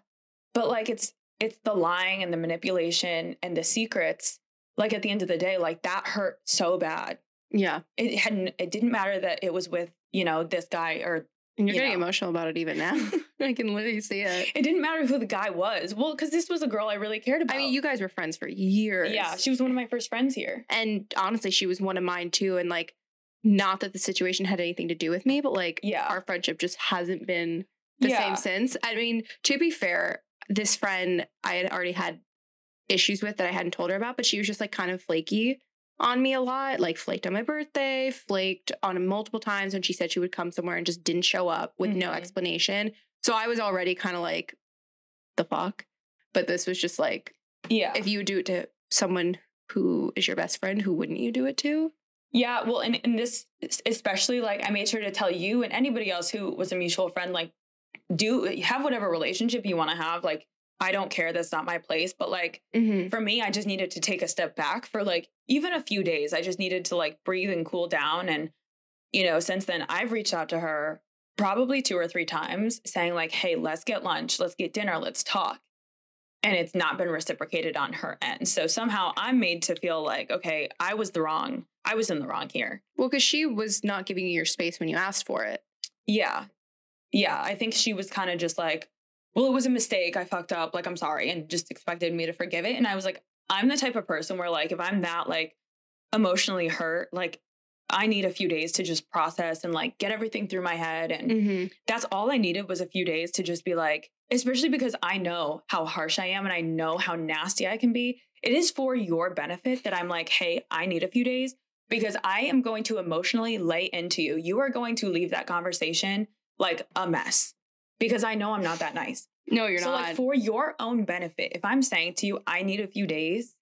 But like it's it's the lying and the manipulation and the secrets. Like at the end of the day, like that hurt so bad. Yeah. It hadn't it didn't matter that it was with, you know, this guy or And you're you getting know. emotional about it even now. I can literally see it. it didn't matter who the guy was. Well, because this was a girl I really cared about. I mean, you guys were friends for years. Yeah, she was one of my first friends here. and honestly, she was one of mine too. And like, not that the situation had anything to do with me, but like, Yeah. our friendship just hasn't been the Yeah. same since. I mean, to be fair, this friend I had already had issues with that I hadn't told her about, but she was just like kind of flaky on me a lot, like flaked on my birthday, flaked on multiple times when she said she would come somewhere and just didn't show up with no Mhm. explanation. So I was already kind of like, the fuck? But this was just like, Yeah. if you would do it to someone who is your best friend, who wouldn't you do it to? Yeah, well, and in this especially, like I made sure to tell you and anybody else who was a mutual friend, like, do have whatever relationship you want to have. Like, I don't care. That's not my place. But like Mm-hmm. for me, I just needed to take a step back for like even a few days. I just needed to like breathe and cool down. And you know, since then, I've reached out to her probably two or three times, saying like, "Hey, let's get lunch. Let's get dinner. Let's talk." And it's not been reciprocated on her end. So somehow I'm made to feel like, okay, I was the wrong. I was in the wrong here. Well, because she was not giving you your space when you asked for it. Yeah. Yeah. I think she was kind of just like, well, it was a mistake. I fucked up. Like, I'm sorry. And just expected me to forgive it. And I was like, I'm the type of person where, like, if I'm that, like, emotionally hurt, like, I need a few days to just process and, like, get everything through my head. And Mm-hmm. that's all I needed was a few days to just be like, especially because I know how harsh I am and I know how nasty I can be. It is for your benefit that I'm like, hey, I need a few days because I am going to emotionally lay into you. You are going to leave that conversation like a mess because I know I'm not that nice. No, you're not so, not. like, for your own benefit, if I'm saying to you, I need a few days,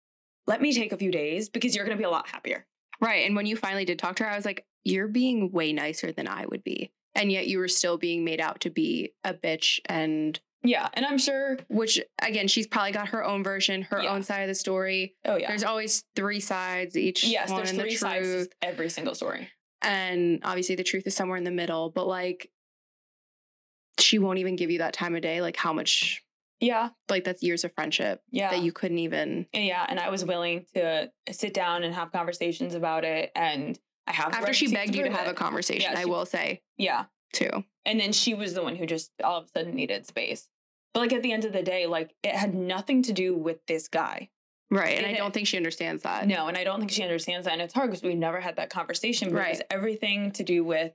let me take a few days because you're going to be a lot happier. Right. And when you finally did talk to her, I was like, you're being way nicer than I would be. And yet you were still being made out to be a bitch and Yeah, and I'm sure which again, she's probably got her own version, her Yeah. own side of the story. Oh yeah. There's always three sides, each yes, one there's in the three sides every single story. And obviously the truth is somewhere in the middle, but like she won't even give you that time of day, like how much Yeah. like that's years of friendship Yeah. that you couldn't even yeah, and I was willing to sit down and have conversations about it. And I have after she begged you to have a conversation, Yeah, I she- will say Yeah. too. And then she was the one who just all of a sudden needed space. But like at the end of the day, like it had nothing to do with this guy. Right. And I don't think she understands that. No, and I don't think she understands that. And it's hard because we never had that conversation. But it was Right. everything to do with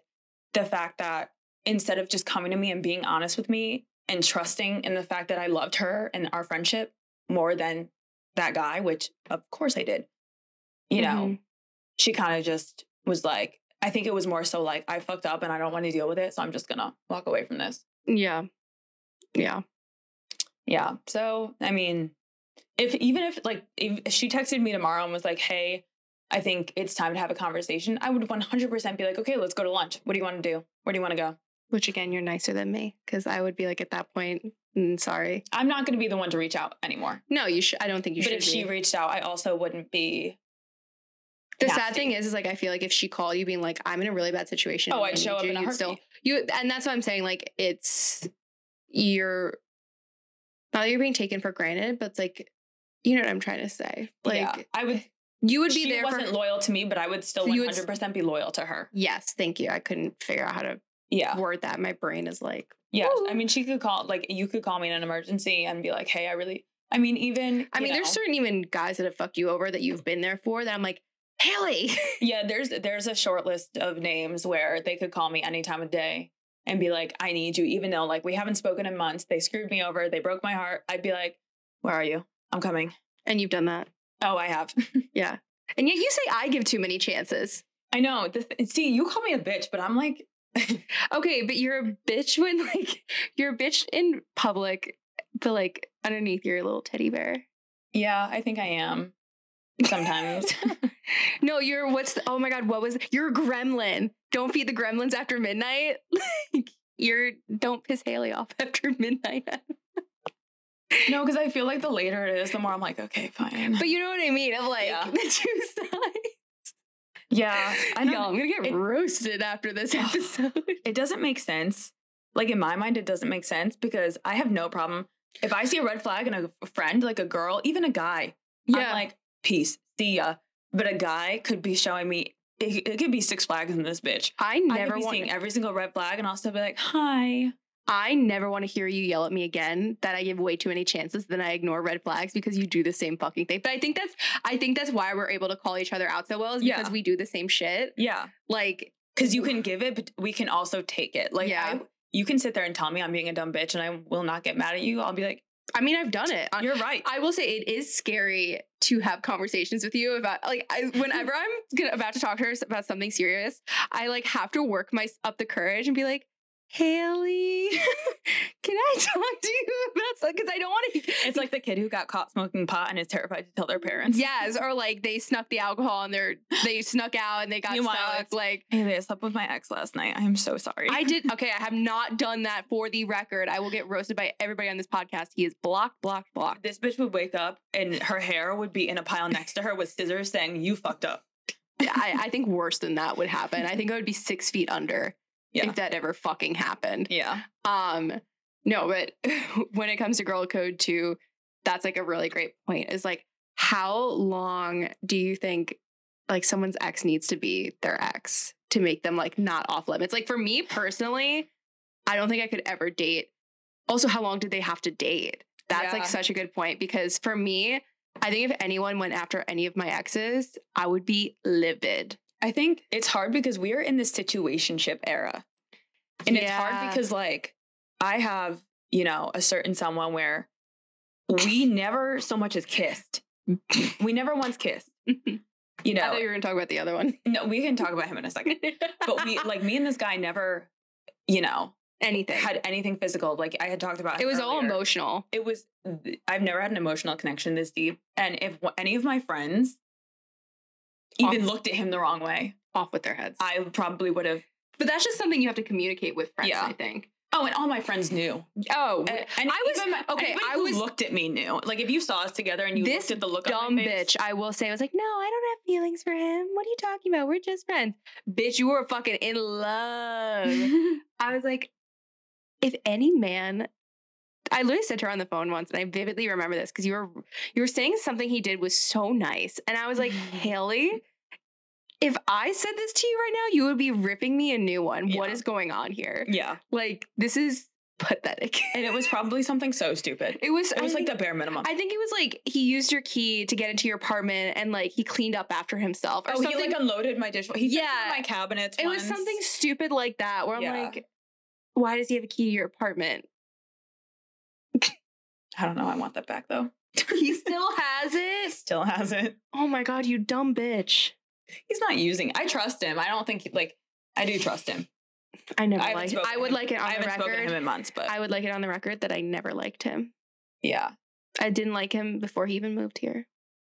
the fact that instead of just coming to me and being honest with me and trusting in the fact that I loved her and our friendship more than that guy, which of course I did, you know, Mhm. she kind of just was like, I think it was more so like, I fucked up and I don't want to deal with it. So I'm just going to walk away from this. Yeah. Yeah. Yeah. So, I mean, if even if like if she texted me tomorrow and was like, "Hey, I think it's time to have a conversation," I would 100% be like, "Okay, let's go to lunch. What do you want to do? Where do you want to go?" Which again, you're nicer than me because I would be like at that point, mm, sorry. I'm not going to be the one to reach out anymore. No, you should. I don't think you but should. But if she reached out, I also wouldn't be. the sad thing is, is like I feel like if she called you being like, I'm in a really bad situation. Oh, I'd show up you," in a you'd still heartbeat. you, and that's what I'm saying. Like it's you're not that you're being taken for granted, but it's like you know what I'm trying to say. Like yeah, I would. Eh, you would be she there. wasn't for, loyal to me, but I would still would 100% be loyal to her. Yes, thank you. I couldn't figure out how to Yeah. word that. My brain is like, Yeah. I mean, she could call, like, you could call me in an emergency and be like, hey, I really, I mean, even. I mean, there's certain even guys that have fucked you over that you've been there for that I'm like, Hailey. Yeah, there's there's a short list of names where they could call me any time of day and be like, "I need you," even though like we haven't spoken in months. They screwed me over. They broke my heart. I'd be like, "Where are you? I'm coming." and you've done that. Oh, I have. Yeah. And yet you say I give too many chances. I know. The th- see, you call me a bitch, but I'm like, Okay, but you're a bitch when like you're a bitch in public, but like underneath you're little teddy bear. yeah, I think I am sometimes. no, you're what's the, oh my god, what was you're a gremlin. Don't feed the gremlins after midnight. Like, you're don't piss Hailey off after midnight. no, because I feel like the later it is, the more I'm like, okay, fine. but you know what I mean? I'm like Yeah. the two sides. yeah, I know. I'm gonna get it- roasted after this episode. it doesn't make sense. Like in my mind, it doesn't make sense because I have no problem if I see a red flag in a friend, like a girl, even a guy. I'm like, peace, see ya. But a guy could be showing me. It, it could be six flags in this bitch. I I never be want seeing every single red flag, and still be like, "Hi." I never want to hear you yell at me again that I give way too many chances, then I ignore red flags because you do the same fucking thing. But I think that's I think that's why we're able to call each other out so well is because Yeah. we do the same shit. Yeah, Like because you can give it, but we can also take it. Like, Yeah. I, you can sit there and tell me I'm being a dumb bitch, and I will not get mad at you. I'll be like, I mean, I've done it. "You're right." I will say it is scary to have conversations with you about like I, whenever I'm gonna, about to talk to her about something serious, I like have to work my up the courage and be like, Hailey, can I talk to you about something? Because I don't want to. it's like the kid who got caught smoking pot and is terrified to tell their parents. Yes, or like they snuck the alcohol and they're they snuck out and they got Meanwhile, stuck. it's- Like Hey, I slept with my ex last night. I am so sorry. I did. Okay, I have not done that for the record. I will get roasted by everybody on this podcast. He is blocked, blocked, blocked. this bitch would wake up and her hair would be in a pile next to her with scissors saying, You fucked up. I, I think worse than that would happen. I think I would be six feet under Yeah. if that ever fucking happened. Yeah. Um, no, but when it comes to girl code too, that's like a really great point. Is like, how long do you think like someone's ex needs to be their ex to make them like not off limits? Like for me personally, I don't think I could ever date. Also, how long did they have to date? That's like such a good point because for me, I think if anyone went after any of my exes, I would be livid. I think it's hard because we are in this situationship era. And it's hard because, like, I have, you know, a certain someone where we never so much as kissed. we never once kissed. You know, I thought you were gonna talk about the other one. no, we can talk about him in a second. But we, like, me and this guy never, you know, anything. had anything physical. Like, I had talked about it was all emotional. it was i've never had an emotional connection this deep and if any of my friends even looked at him the wrong way, off with their heads. I probably would have. But that's just something you have to communicate with friends. Yeah. I think. Oh, and all my friends knew. Oh, And, and I was my- okay. I was looked at me knew. Like if you saw us together and you this looked at the look dumb on my face, bitch. I will say, I was like, no, I don't have feelings for him. What are you talking about? We're just friends, bitch. You were fucking in love. I was like, if any man. I literally said to her on the phone once, and I vividly remember this because you were you were saying something he did was so nice, and I was like, Hailey, if I said this to you right now, you would be ripping me a new one. What Yeah. is going on here? yeah, Like this is pathetic. and it was probably something so stupid. It was. It was I like think- the bare minimum. I think it was like he used your key to get into your apartment and like he cleaned up after himself or oh, something. he like unloaded my dishwasher. He yeah, my cabinets. it was something stupid like that where I'm Yeah. like, why does he have a key to your apartment? I don't know. I want that back though. He still has it. Still has it. Oh my god, you dumb bitch! He's not using. I trust him. I don't think he, like. I do trust him. I never I liked. I would him- like it I on the haven't spoken to him in months, but I would like it on the record that I never liked him. yeah, I didn't like him before he even moved here.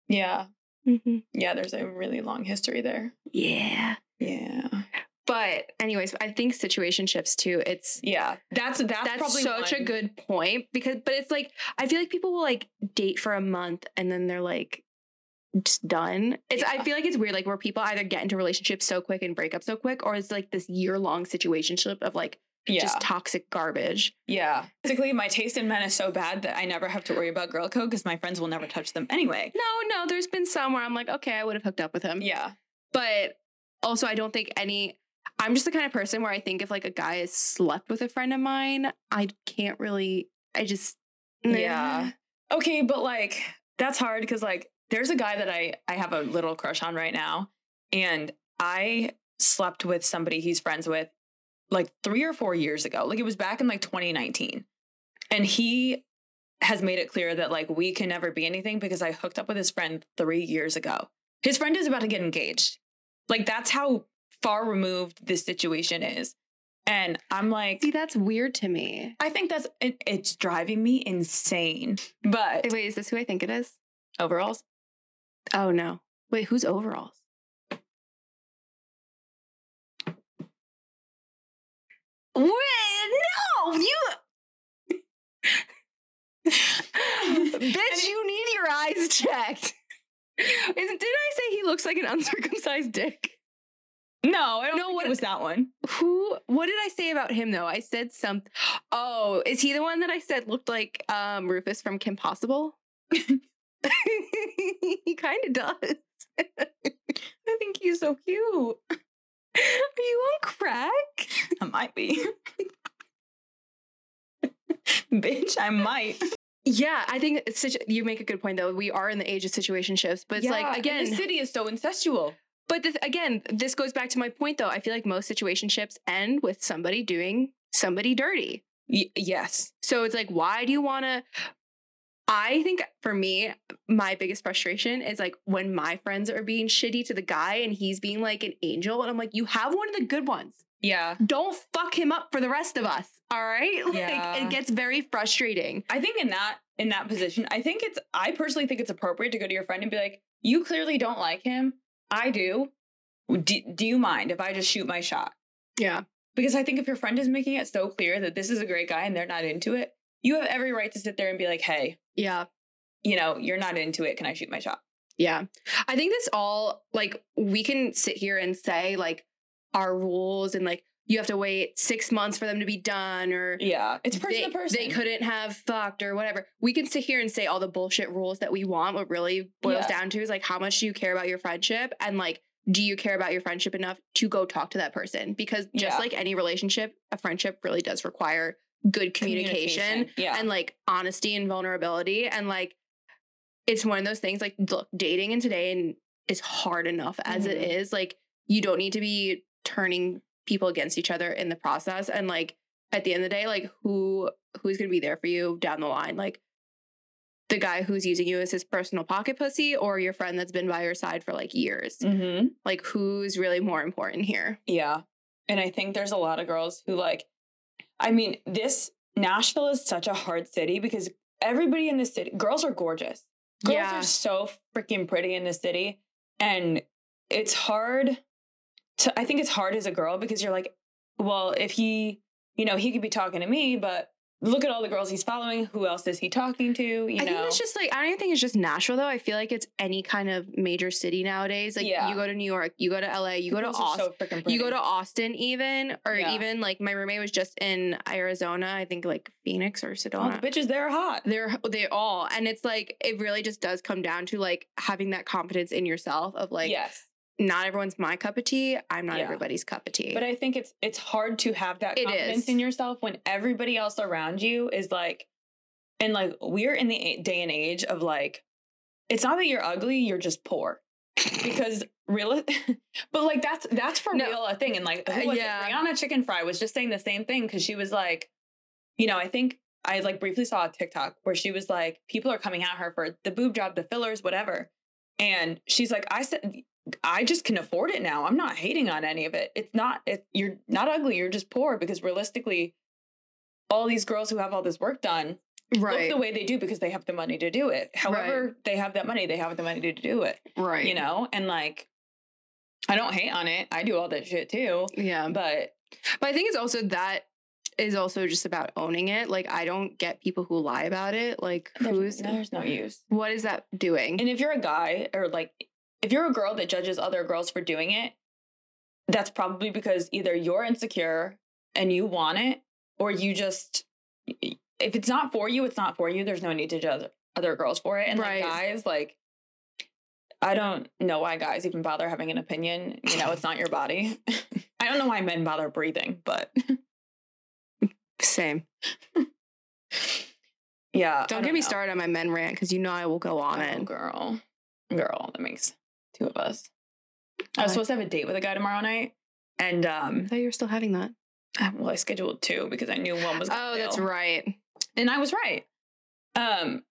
yeah, Mm-hmm. yeah. There's a really long history there. Yeah. Yeah, But anyways, I think situationships too. It's yeah. That's that's, that's probably such a good point because but it's like I feel like people will like date for a month and then they're like just done. It's I feel like it's weird like where people either get into relationships so quick and break up so quick or it's like this year long situationship of like Yeah, just toxic garbage. yeah. Basically, my taste in men is so bad that I never have to worry about girl code because my friends will never touch them anyway. No, no, there's been some where I'm like, okay, I would have hooked up with him. Yeah, But also I don't think any I'm just the kind of person where I think if like a guy has slept with a friend of mine, I can't really I just Yeah. Okay, but like that's hard because like there's a guy that I I have a little crush on right now, and I slept with somebody he's friends with like three or four years ago. Like it was back in like 2019, and he has made it clear that like we can never be anything because I hooked up with his friend three years ago. His friend is about to get engaged. Like that's how far removed this situation is. And I'm like, See, that's weird to me. I think that's it, it's driving me insane. But Wait, is this who I think it is? overalls, Oh no. Wait, who's overalls? Wait, no, you Bitch, you need your eyes checked. Is, did I say he looks like an uncircumcised dick? no, I don't know what- what it was that one. Who what did I say about him though? I said something. Oh, is he the one that I said looked like um Rufus from Kim Possible? he kind of does. I think he's so cute. Are you on crack? I might be. Bitch, I might. Yeah, I think it's such, you make a good point though. We are in the age of situationships, but it's Yeah, like again, the city is so incestual. but the, again, this goes back to my point though. I feel like most situationships end with somebody doing somebody dirty. Y- yes. So it's like, why do you want to? I think for me, my biggest frustration is like when my friends are being shitty to the guy and he's being like an angel, and I'm like, you have one of the good ones. Yeah. Don't fuck him up for the rest of us. All right, like Yeah. it gets very frustrating. I think in that in that position, I think it's I personally think it's appropriate to go to your friend and be like, "You clearly don't like him. I do. Do, do you mind if I just shoot my shot?" Yeah. Because I think if your friend is making it so clear that this is a great guy and they're not into it, you have every right to sit there and be like, "Hey, Yeah. you know, you're not into it. Can I shoot my shot?" Yeah. I think this all like we can sit here and say like our rules and like you have to wait six months for them to be done or Yeah, it's person they, to person. they couldn't have fucked or whatever. We can sit here and say all the bullshit rules that we want. What really boils Yeah. down to is like how much do you care about your friendship and like do you care about your friendship enough to go talk to that person? Because just Yeah. like any relationship, a friendship really does require good communication, Communication, yeah. and like honesty and vulnerability. And like it's one of those things like look, dating in today and is hard enough as it Mhm. is. Like you don't need to be turning people against each other in the process. And like at the end of the day, like who who's gonna be there for you down the line? Like the guy who's using you as his personal pocket pussy or your friend that's been by your side for like years. Mm-hmm. Like who's really more important here? Yeah. And I think there's a lot of girls who like, I mean, this Nashville is such a hard city because everybody in the city, girls are gorgeous. Girls Yeah. are so freaking pretty in the city. And it's hard to I think it's hard as a girl because you're like, well, if he, you know, he could be talking to me, but look at all the girls he's following. Who else is he talking to? You I know, think it's just like I don't even think it's just Nashville though. I feel like it's any kind of major city nowadays. Like Yeah. you go to New York, you go to LA, you go to Austin. so you go to Austin even or Yeah. even like my roommate was just in Arizona, I think like Phoenix or Sedona. the bitches they're hot. They're they all and it's like it really just does come down to like having that confidence in yourself of like yes, not everyone's my cup of tea. I'm not Yeah. everybody's cup of tea. but I think it's it's hard to have that It confidence is. in yourself when everybody else around you is like, and like we're in the day and age of like, it's not that you're ugly, you're just poor. because real but like that's that's for No. real a thing and like who was yeah. it? Brianna Chickenfry was just saying the same thing because she was like you know I think I like briefly saw a TikTok where she was like people are coming at her for the boob job the fillers whatever and she's like I said I just can afford it now I'm not hating on any of it it's not it you're not ugly you're just poor because realistically all these girls who have all this work done right. look the way they do because they have the money to do it. However, they have that money, they have the money to do it. right. You know, and like I don't hate on it. I do all that shit too. Yeah. But But I think it's also that is also just about owning it. Like I don't get people who lie about it. Like who's there's, there's no use. what is that doing? And if you're a guy or like if you're a girl that judges other girls for doing it, that's probably because either you're insecure and you want it or you just if it's not for you, it's not for you. There's no need to judge other girls for it. And Right. like guys, like I don't know why guys even bother having an opinion. You know, it's not your body. I don't know why men bother breathing, but Same. yeah. I Don't get me started on my men rant because you know I will go on Oh, it. girl. Girl, that makes two of us. I was supposed to have a date with a guy tomorrow night. And I um thought you were still having that. I- well, I scheduled two because I knew one was Oh, that's right. And I was right. Um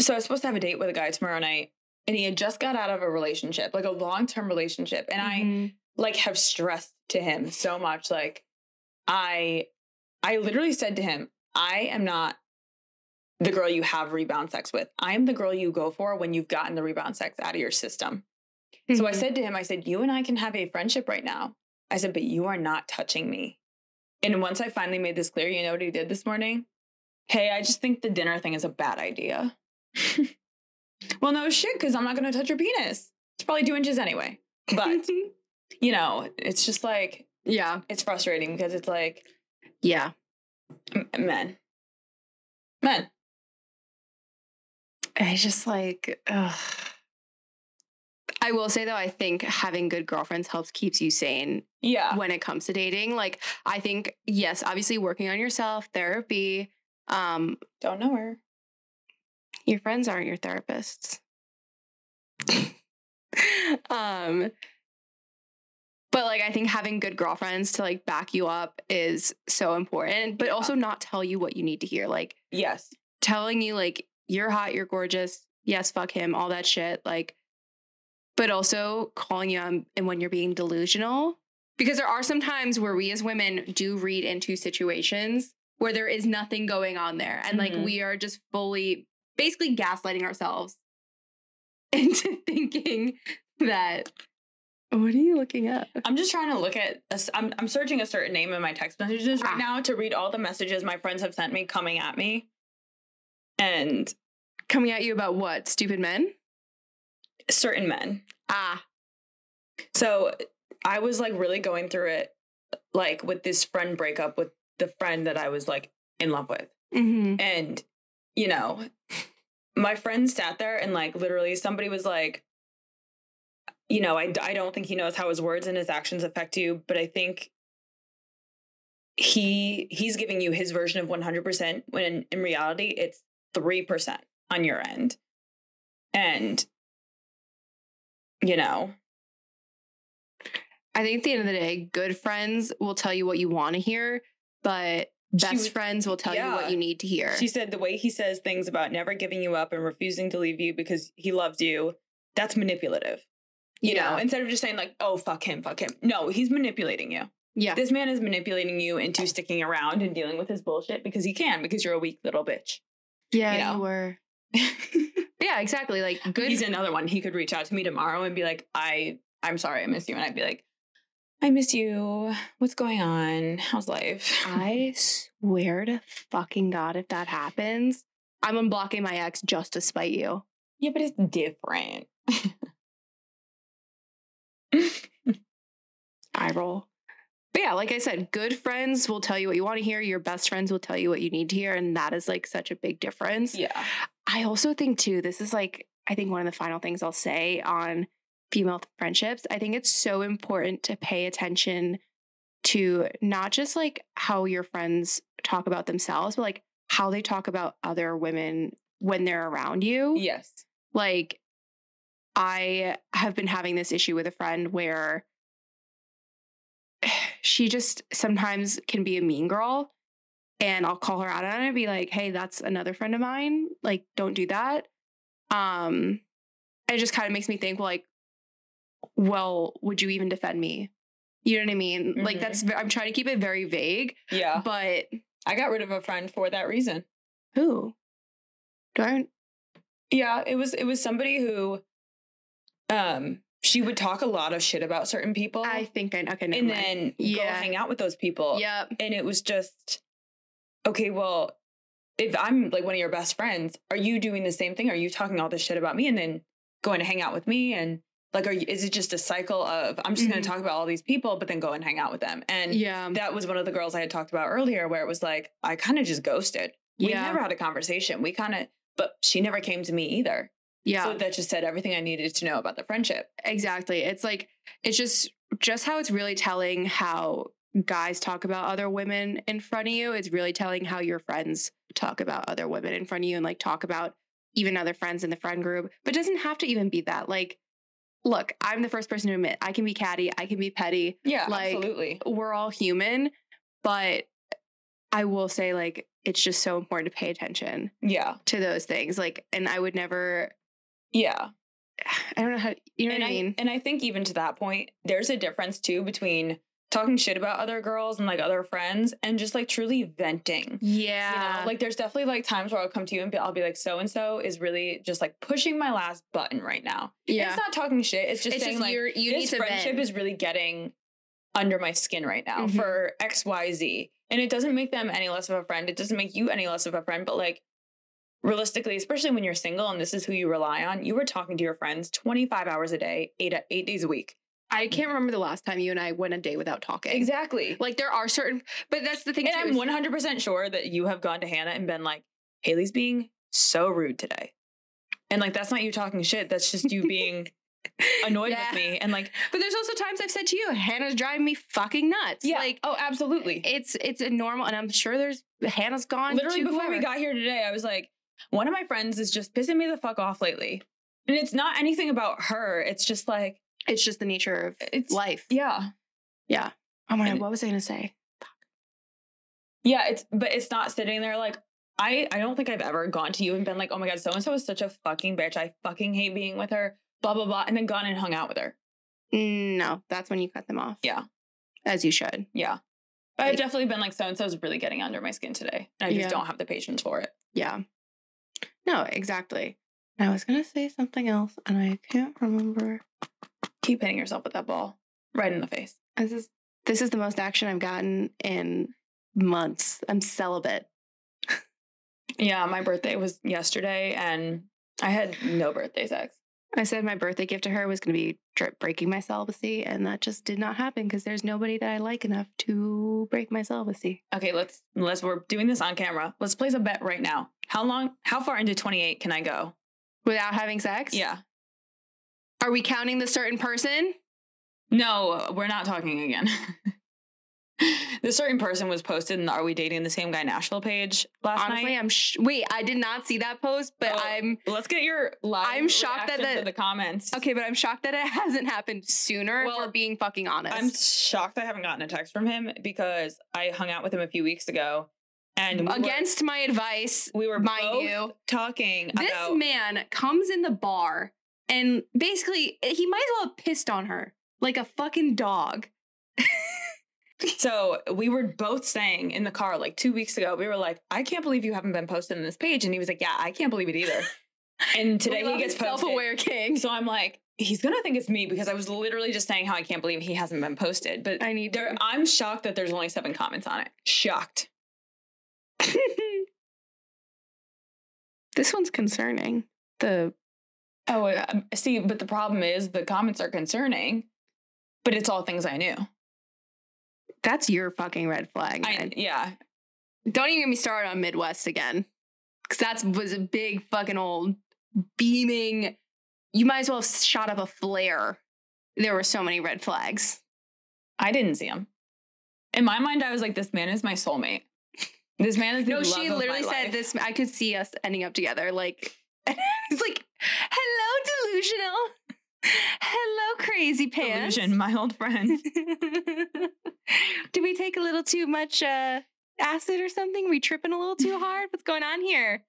so I was supposed to have a date with a guy tomorrow night and he had just got out of a relationship, like a long-term relationship. And I Mhm. like have stressed to him so much like i i literally said to him i am not the girl you have rebound sex with i am the girl you go for when you've gotten the rebound sex out of your system so i Mhm. said to him i said you and i can have a friendship right now i said but you are not touching me and once i finally made this clear you know what he did this morning hey i just think the dinner thing is a bad idea well no shit because i'm not going to touch your penis it's probably two inches anyway but you know, it's just like yeah. it's frustrating because it's like Yeah. men, men. I just like, ugh. I will say though, I think having good girlfriends helps keeps you sane Yeah, when it comes to dating. Like, I think yes, obviously working on yourself, therapy. Um, don't know her. your friends aren't your therapists. um, but like, I think having good girlfriends to like back you up is so important. But Yeah. also not tell you what you need to hear. Like Yes, telling you like you're hot, you're gorgeous. Yes, fuck him, all that shit. Like, but also calling you on and when you're being delusional. Because there are some times where we as women do read into situations where there is nothing going on there. And like Mhm. we are just fully basically gaslighting ourselves into thinking that what are you looking at? I'm just trying to look at. A, I'm I'm searching a certain name in my text messages right Ah. now to read all the messages my friends have sent me coming at me, and Coming at you about what? Stupid men? Certain men. Ah. So I was like really going through it, like with this friend breakup with the friend that I was like in love with. Mm-hmm. And, you know, my friend sat there and like literally somebody was like, you know, I, I don't think he knows how his words and his actions affect you, but I think he he's giving you his version of 100% when in, in reality it's 3% on your end. And you know, I think at the end of the day, good friends will tell you what you want to hear, but best was- friends will tell you what you need to hear. She said the way he says things about never giving you up and refusing to leave you because he loves you, that's manipulative. You know, instead of just saying like, "Oh, fuck him, fuck him." No, he's manipulating you. yeah. This man is manipulating you into sticking around and dealing with his bullshit because he can because you're a weak little bitch. yeah, you you, were. Yeah, exactly. Like good. He's another one. He could reach out to me tomorrow and be like, "I I'm sorry, I miss you. And I'd be like, I miss you. What's going on? How's life? I swear to fucking God, if that happens, I'm unblocking my ex just to spite you. Yeah, but it's different. I roll. But yeah, like I said, good friends will tell you what you want to hear. Your best friends will tell you what you need to hear. And that is like such a big difference. Yeah. I also think, too, this is like, I think one of the final things I'll say on female friendships. I think it's so important to pay attention to not just like how your friends talk about themselves, but like how they talk about other women when they're around you. Yes. Like, I have been having this issue with a friend where she just sometimes can be a mean girl. And I'll call her out on it and be like, hey, that's another friend of mine. Like, don't do that. Um, it just kind of makes me think, well, like, well, would you even defend me? You know what I mean? Like, that's, I'm trying to keep it very vague. Yeah. But I got rid of a friend for that reason. who? Do I? Yeah, it was it was somebody who um she would talk a lot of shit about certain people. I think I, okay, and mind. then go Yeah. hang out with those people. Yep. And it was just okay, well, if I'm like one of your best friends, are you doing the same thing? Are you talking all this shit about me and then going to hang out with me and like are you, is it just a cycle of I'm just going Mhm. to talk about all these people but then go and hang out with them? And Yeah. that was one of the girls I had talked about earlier where it was like I kind of just ghosted. We Yeah. never had a conversation. We kind of but she never came to me either. Yeah. So that just said everything I needed to know about the friendship. Exactly. It's like it's just just how it's really telling how guys talk about other women in front of you. It's really telling how your friends talk about other women in front of you and like talk about even other friends in the friend group. But it doesn't have to even be that. Like, look, I'm the first person to admit I can be catty, I can be petty. Yeah, like absolutely. we're all human, but I will say like it's just so important to pay attention Yeah. to those things. Like, and I would never Yeah. I don't know how you know and what I mean? and I think even to that point, there's a difference too between talking shit about other girls and like other friends and just like truly venting. Yeah. You know, like there's definitely like times where I'll come to you and be, I'll be like, so and so is really just like pushing my last button right now. And Yeah. It's not talking shit. It's just It's saying just like you this friendship vent. is really getting under my skin right now Mhm. for X, Y, Z. And it doesn't make them any less of a friend. It doesn't make you any less of a friend. But like realistically, especially when you're single and this is who you rely on, you were talking to your friends 25 hours a day, eight eight days a week. I can't remember the last time you and I went a day without talking. Exactly. Like there are certain, but that's the thing. And I'm 100% sure that you have gone to Hannah and been like, Hailey's being so rude today. And like, that's not you talking shit. That's just you being annoyed Yeah. with me. And like, But there's also times I've said to you, Hannah's driving me fucking nuts. yeah. Like oh, absolutely. it's it's a normal, and I'm sure there's Hannah's gone. Literally before we got here today, I was like, one of my friends is just pissing me the fuck off lately. And it's not anything about her. It's just like, It's just the nature of it's life. Yeah. Yeah. Oh my god, what was I gonna say? Yeah. It's, but it's not sitting there like, I, I don't think I've ever gone to you and been like, oh my God, so and so is such a fucking bitch. I fucking hate being with her, blah, blah, blah. And then gone and hung out with her. No, that's when you cut them off. Yeah. As you should. Yeah. But I've definitely been like, so and so is really getting under my skin today. And I just Yeah. don't have the patience for it. Yeah. No, exactly. I was gonna say something else and I can't remember. Keep hitting yourself with that ball right in the face. This is this is the most action I've gotten in months. I'm celibate. Yeah. My birthday was yesterday and I had no birthday sex. I said my birthday gift to her was going to be breaking my celibacy, and that just did not happen because there's nobody that I like enough to break my celibacy. Okay. Let's, let's, we're doing this on camera. Let's place a bet right now. How long, how far into 28 can I go? Without having sex? Yeah. Are we counting the certain person? No, we're not talking again. this certain person was posted in the Are We Dating the Same Guy Nashville page last Honestly, night. I'm sh- wait. I did not see that post, but Oh, I'm Let's get your live I'm shocked that the- the comments. okay. But I'm shocked that it hasn't happened sooner. Well, if we're being fucking honest. I'm shocked I haven't gotten a text from him because I hung out with him a few weeks ago and we were- against my advice. we were mind both you, talking This about man comes in the bar and basically he might as well have pissed on her like a fucking dog. so we were both saying in the car like two weeks ago we were like I can't believe you haven't been posted in this page and he was like yeah I can't believe it either and today he gets posted self-aware king. so I'm like he's gonna think it's me because I was literally just saying how I can't believe he hasn't been posted. But I need there, I'm shocked that there's only seven comments on it. Shocked. this one's concerning. The Oh, uh, see, but the problem is the comments are concerning, but it's all things I knew. that's your fucking red flag. I, yeah, Don't even get me started on Midwest again. Cause that was a big fucking old beaming. You might as well have shot up a flare. There were so many red flags. I didn't see him. In my mind, I was like, this man is my soulmate. This man is No, she literally said life. this. I could see us ending up together. Like, it's like, delusional. Hello, crazy pants. Delusion, my old friend. Did we take a little too much uh, acid or something? We tripping a little too hard? What's going on here?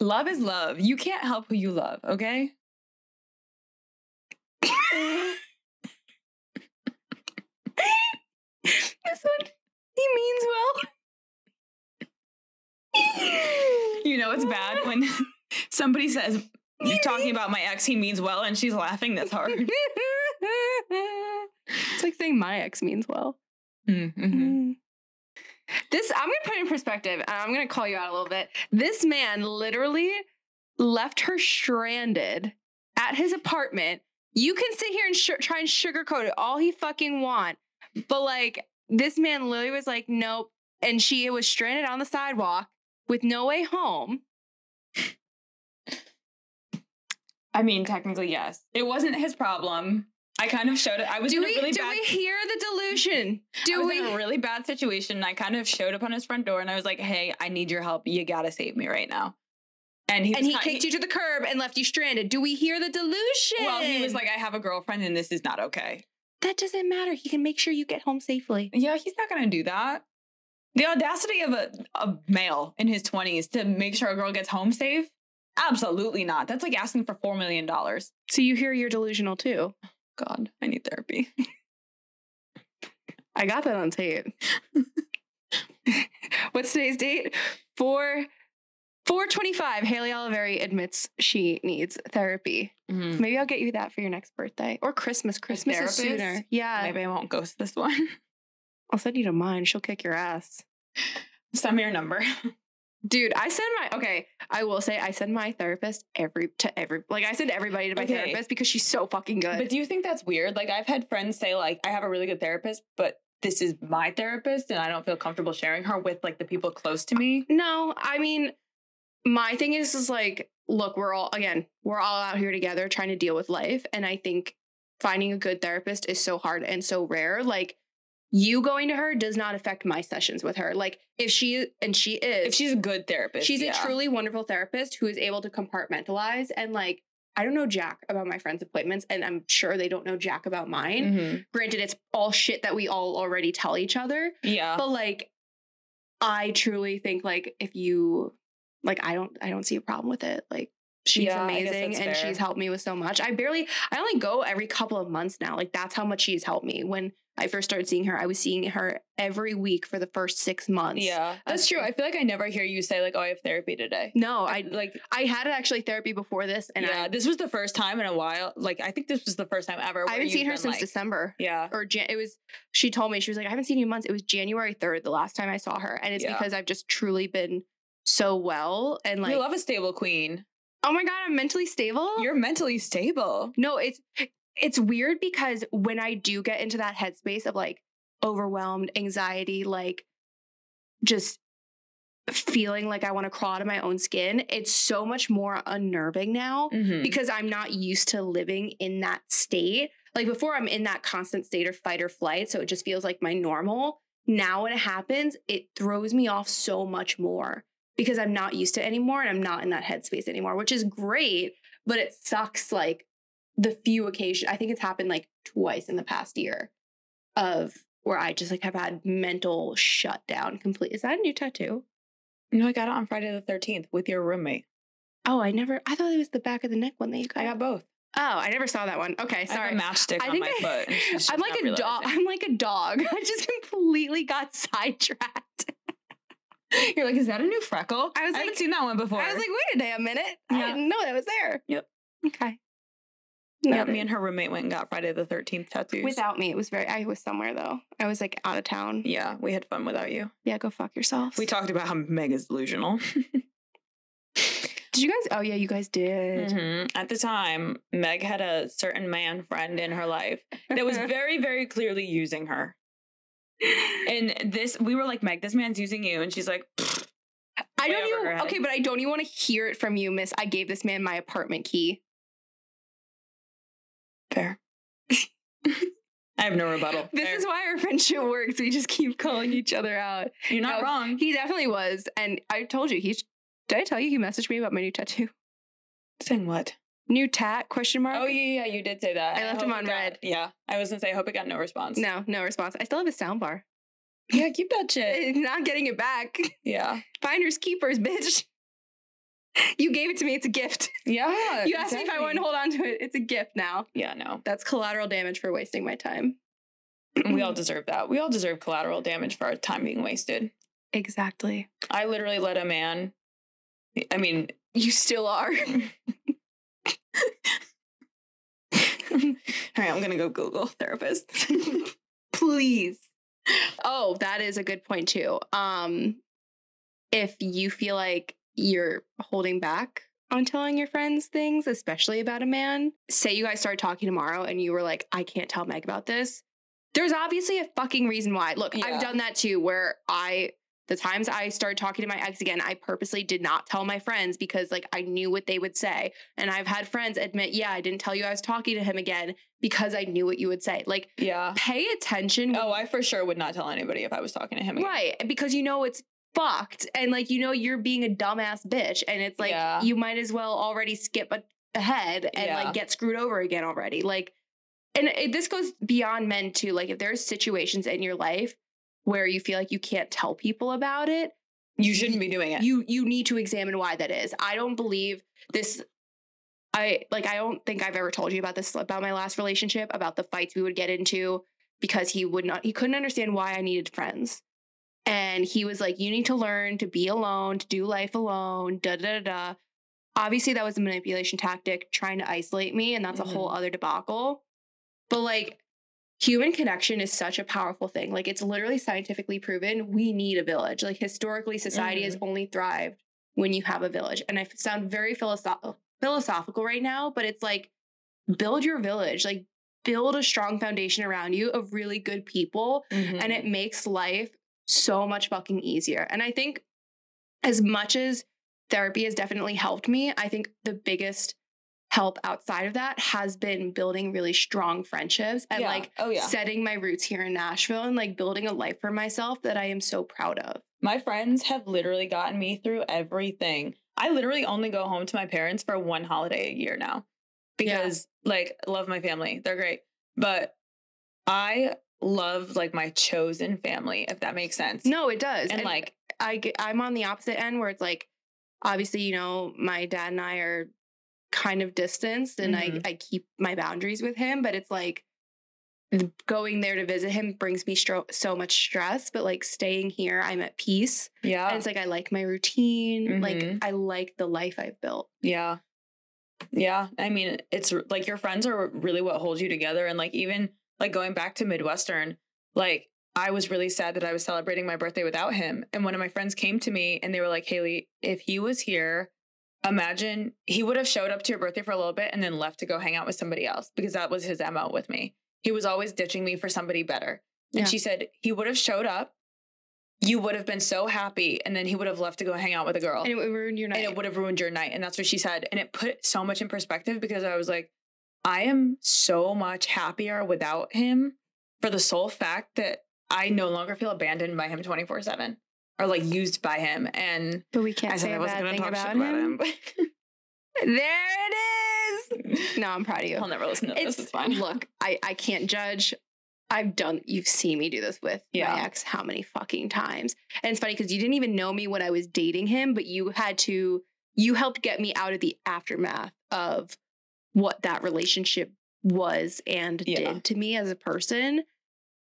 love is love. You can't help who you love, okay? This one, he means well. You know it's bad when somebody says you're talking about my ex, he means well, and she's laughing this hard. it's like saying my ex means well. Mm-hmm. This I'm gonna put in perspective, and I'm gonna call you out a little bit. This man literally left her stranded at his apartment. You can sit here and sh- try and sugarcoat it all he fucking want, but like this man literally was like, nope, and she was stranded on the sidewalk with no way home. I mean, technically, yes. It wasn't his problem. I kind of showed it. I was Do in we a really do bad. Do we hear the delusion? I Do was we? in a really bad situation. And I kind of showed up on his front door, and I was like, "Hey, I need your help. You gotta save me right now." And he and he ki- kicked you to the curb and left you stranded. Do we hear the delusion? Well, he was like, "I have a girlfriend, and this is not okay." that doesn't matter. He can make sure you get home safely. Yeah, he's not gonna do that. The audacity of a, a male in his twenties to make sure a girl gets home safe. Absolutely not. That's like asking for four million dollars. So you hear you're delusional too. God, I need therapy. I got that on tape. What's today's date? Four. 425, Hailey Oliveri admits she needs therapy. Mm-hmm. Maybe I'll get you that for your next birthday or Christmas. Christmas is sooner. Yeah. Maybe I won't ghost this one. I'll send you to mine. She'll kick your ass. Send me your number. Dude, I send my okay. I will say I send my therapist every to every like I send everybody to my Okay. therapist because she's so fucking good. But do you think that's weird? Like I've had friends say like I have a really good therapist, but this is my therapist and I don't feel comfortable sharing her with like the people close to me. No, I mean, my thing is, is like, look, we're all, again, we're all out here together trying to deal with life. And I think finding a good therapist is so hard and so rare. Like, you going to her does not affect my sessions with her. Like, if she, and she is, If she's a good therapist. she's yeah. a truly wonderful therapist who is able to compartmentalize and like, I don't know Jack about my friends' appointments, and I'm sure they don't know Jack about mine. Mhm. Granted, it's all shit that we all already tell each other. Yeah. But like, I truly think like if you like, I don't, I don't see a problem with it. Like, she's Yeah, amazing and fair. she's helped me with so much. I barely, I only go every couple of months now. Like, that's how much she's helped me. When I first started seeing her, I was seeing her every week for the first six months. Yeah. That's true. I feel like I never hear you say like, "Oh, I have therapy today." No, I like I had actually therapy before this, and yeah, I, this was the first time in a while. Like I think this was the first time ever. I haven't seen her been, since like- December. Yeah. Or Jan- it was. She told me she was like, I haven't seen you in months. It was January third the last time I saw her, and it's Yeah. because I've just truly been so well and like. you love a stable queen. Oh my god, I'm mentally stable. You're mentally stable. no, it's it's weird because when I do get into that headspace of like overwhelmed, anxiety, like just feeling like I want to crawl out of my own skin, it's so much more unnerving now Mhm. because I'm not used to living in that state. Like before, I'm in that constant state of fight or flight. So it just feels like my normal. Now, when it happens, it throws me off so much more because I'm not used to it anymore and I'm not in that headspace anymore, which is great, but it sucks like the few occasions. I think it's happened like twice in the past year of where I just like have had mental shutdown complete. Is that a new tattoo? No, I got it on Friday the thirteenth with your roommate. Oh, I never, I thought it was the back of the neck one that you got. I got both. Oh, I never saw that one. Okay, I sorry. a matchstick I on my I, foot. I'm like a dog. I'm like a dog. I just completely got sidetracked. You're like, is that a new freckle? I was I haven't seen that one before. I was like, wait a damn minute. I didn't know that was there. Yep. Okay. Yeah, me and her roommate went and got Friday the 13th tattoos. Without me, it was very. I was somewhere though. I was like out of town. Yeah, we had fun without you. Yeah, go fuck yourself. We talked about how Meg is delusional. Did you guys? Oh yeah, you guys did. Mhm. At the time, Meg had a certain man friend in her life that was very, very clearly using her. And this, we were like, Meg, this man's using you. And she's like, I don't even. Okay, but I don't even want to hear it from you, Miss. I gave this man my apartment key. fair. I have no rebuttal. This Fair. is why our friendship works. We just keep calling each other out. You're not No, wrong. He definitely was, and I told you. he, Did I tell you he messaged me about my new tattoo? Saying what? New tat? Question mark. Oh, yeah, yeah, you did say that. I left him on got- red. Yeah. I was to say, I hope it got no response. No, no response. I still have a sound bar. Yeah, keep that shit. Not getting it back. Yeah. Finders keepers, bitch. You gave it to me. It's a gift. Yeah. You asked me if I wanted to hold on to it. It's a gift now. Yeah, no. That's collateral damage for wasting my time. We all deserve that. We all deserve collateral damage for our time being wasted. Exactly. I literally let a man, I mean, You still are. all right, I'm going to go Google therapist. Please. Oh, that is a good point too. Um, if you feel like you're holding back on telling your friends things, especially about a man, say you guys start talking tomorrow and you were like, I can't tell Meg about this. There's obviously a fucking reason why. Look, Yeah. I've done that too, where I the times I started talking to my ex again, I purposely did not tell my friends because like I knew what they would say. And I've had friends admit, yeah, I didn't tell you I was talking to him again because I knew what you would say. Like, yeah. pay attention. Oh, I for sure would not tell anybody if I was talking to him. Again. Right. Because you know it's fucked. And like, you know, you're being a dumbass bitch. And it's like, Yeah. you might as well already skip a- ahead and Yeah. like get screwed over again already. Like, and it, this goes beyond men too. Like, if there's situations in your life where you feel like you can't tell people about it, You shouldn't be doing it. you you need to examine why that is. I don't believe this. I like. I don't think I've ever told you about this about my last relationship about the fights we would get into because he would not. He couldn't understand why I needed friends, and he was like, "You need to learn to be alone, to do life alone." Da da da. da. Obviously, that was a manipulation tactic, trying to isolate me, and that's a whole mm-hmm. other debacle. But like, human connection is such a powerful thing. Like it's literally scientifically proven we need a village. Like historically, society has only thrived when you have a village. And I sound very philosoph- philosophical right now, but it's like build your village, like build a strong foundation around you of really good people. Mm-hmm. And it makes life so much fucking easier. And I think as much as therapy has definitely helped me, I think the biggest help outside of that has been building really strong friendships and Yeah. like Oh, yeah. setting my roots here in Nashville and like building a life for myself that I am so proud of. My friends have literally gotten me through everything. I literally only go home to my parents for one holiday a year now because, like, love my family. They're great. But I love, like, my chosen family, if that makes sense. No, it does. And, like, I get, I'm on the opposite end where it's like obviously, you know, my dad and I are kind of distanced and Mhm. I I keep my boundaries with him, but it's like going there to visit him brings me stro- so much stress, but like staying here, I'm at peace. yeah. And it's like I like my routine. Like Mhm. I like the life I've built. Yeah. Yeah. I mean, it's like your friends are really what holds you together. And like, even like going back to Midwestern, like, I was really sad that I was celebrating my birthday without him. And one of my friends came to me and they were like, Hailey, if he was here, imagine he would have showed up to your birthday for a little bit and then left to go hang out with somebody else because that was his MO with me. He was always ditching me for somebody better. And Yeah. she said, he would have showed up. You would have been so happy, and then he would have left to go hang out with a girl And it would ruin your night. and it would have ruined your night. And that's what she said. And it put so much in perspective because I was like, I am so much happier without him for the sole fact that I no longer feel abandoned by him 24 7 or like used by him. And but we can't I say said I wasn't going to talk about shit about him. him. There it is. No, I'm proud of you. He'll never listen to this. It's fine. Look, I I can't judge. I've done. You've seen me do this with Yeah. my ex how many fucking times? And it's funny because you didn't even know me when I was dating him, but you had to. You helped get me out of the aftermath of what that relationship was and Yeah. did to me as a person.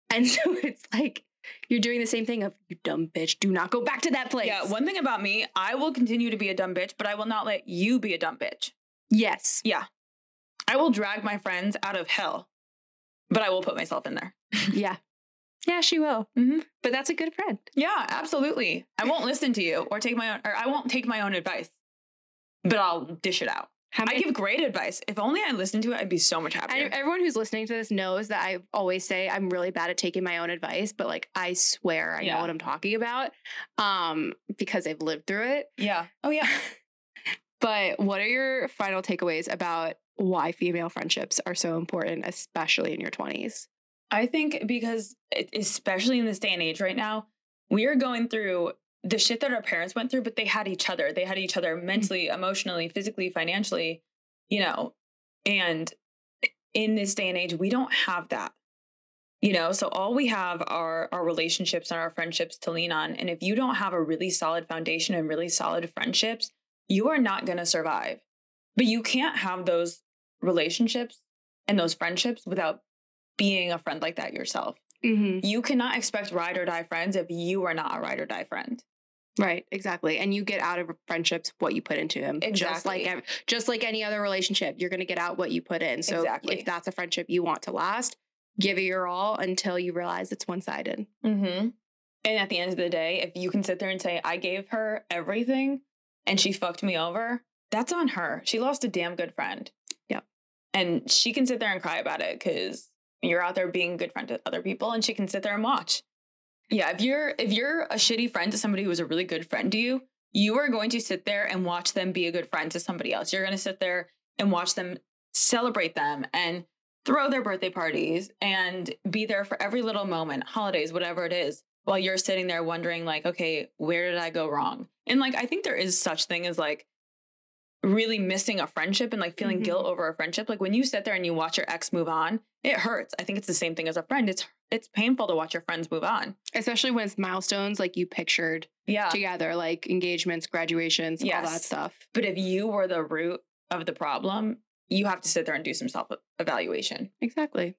And so it's like you're doing the same thing of you dumb bitch. Do not go back to that place. Yeah, one thing about me, I will continue to be a dumb bitch, but I will not let you be a dumb bitch. yes. Yeah. I will drag my friends out of hell, but I will put myself in there. yeah. Yeah, she will. Mm-hmm. But that's a good friend. Yeah, absolutely. I won't listen to you or take my own, or I won't take my own advice, but I'll dish it out. How I give great advice. If only I listened to it, I'd be so much happier. everyone who's listening to this knows that I always say I'm really bad at taking my own advice, but like I swear I know what I'm talking about um, because I've lived through it. yeah. Oh yeah. But what are your final takeaways about why female friendships are so important, especially in your 20s? I think because, especially in this day and age right now, we are going through the shit that our parents went through, but they had each other. They had each other mentally, emotionally, physically, financially, you know. And in this day and age, we don't have that. You know, so all we have are our relationships and our friendships to lean on. And if you don't have a really solid foundation and really solid friendships, you are not going to survive. But you can't have those relationships and those friendships without being a friend like that yourself. Mm-hmm. You cannot expect ride or die friends if you are not a ride or die friend. Right, exactly. And you get out of friendships what you put into them. Exactly. Just like just like any other relationship, you're going to get out what you put in. So if- Exactly. if that's a friendship you want to last, give it your all until you realize it's one-sided. Mm-hmm. And at the end of the day, if you can sit there and say, I gave her everything and she fucked me over, that's on her. She lost a damn good friend. Yep. And she can sit there and cry about it because you're out there being a good friend to other people and she can sit there and watch. Yeah, if you're if you're a shitty friend to somebody who was a really good friend to you, you are going to sit there and watch them be a good friend to somebody else. You're going to sit there and watch them celebrate them and throw their birthday parties and be there for every little moment, holidays, whatever it is, while you're sitting there wondering like, okay, where did I go wrong? And like I think there is such thing as like really missing a friendship and like feeling Mhm. guilt over a friendship. Like when you sit there and you watch your ex move on, it hurts. I think it's the same thing as a friend. It's it's painful to watch your friends move on. Especially when it's milestones like you pictured Yeah. together, like engagements, graduations, all that stuff. But if you were the root of the problem, you have to sit there and do some self evaluation. Exactly.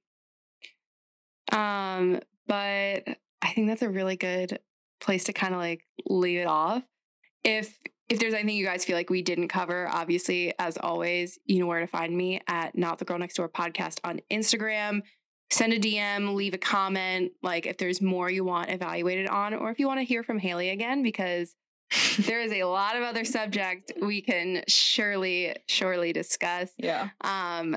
Um, but I think that's a really good place to kind of like leave it off. If if there's anything you guys feel like we didn't cover, obviously, as always, you know where to find me at Not the Girl Next Door podcast on Instagram. Send a DM, leave a comment, like if there's more you want evaluated on, or if you want to hear from Hailey again, because there is a lot of other subject we can surely, surely discuss. Yeah. Um,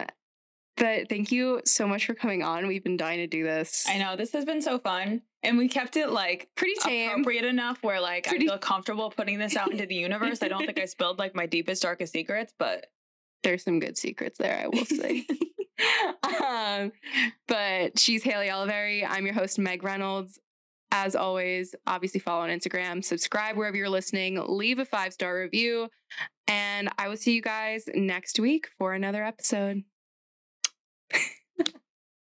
but thank you so much for coming on. We've been dying to do this. I know this has been so fun. And we kept it like Pretty tame. appropriate enough where like Pretty- I feel comfortable putting this out into the universe. I don't think I spilled like my deepest, darkest secrets, but There's some good secrets there, I will say. um, but she's Hailey Oliveri. I'm your host, Meg Reynolds. As always, obviously follow on Instagram, subscribe wherever you're listening, leave a five star review, and I will see you guys next week for another episode.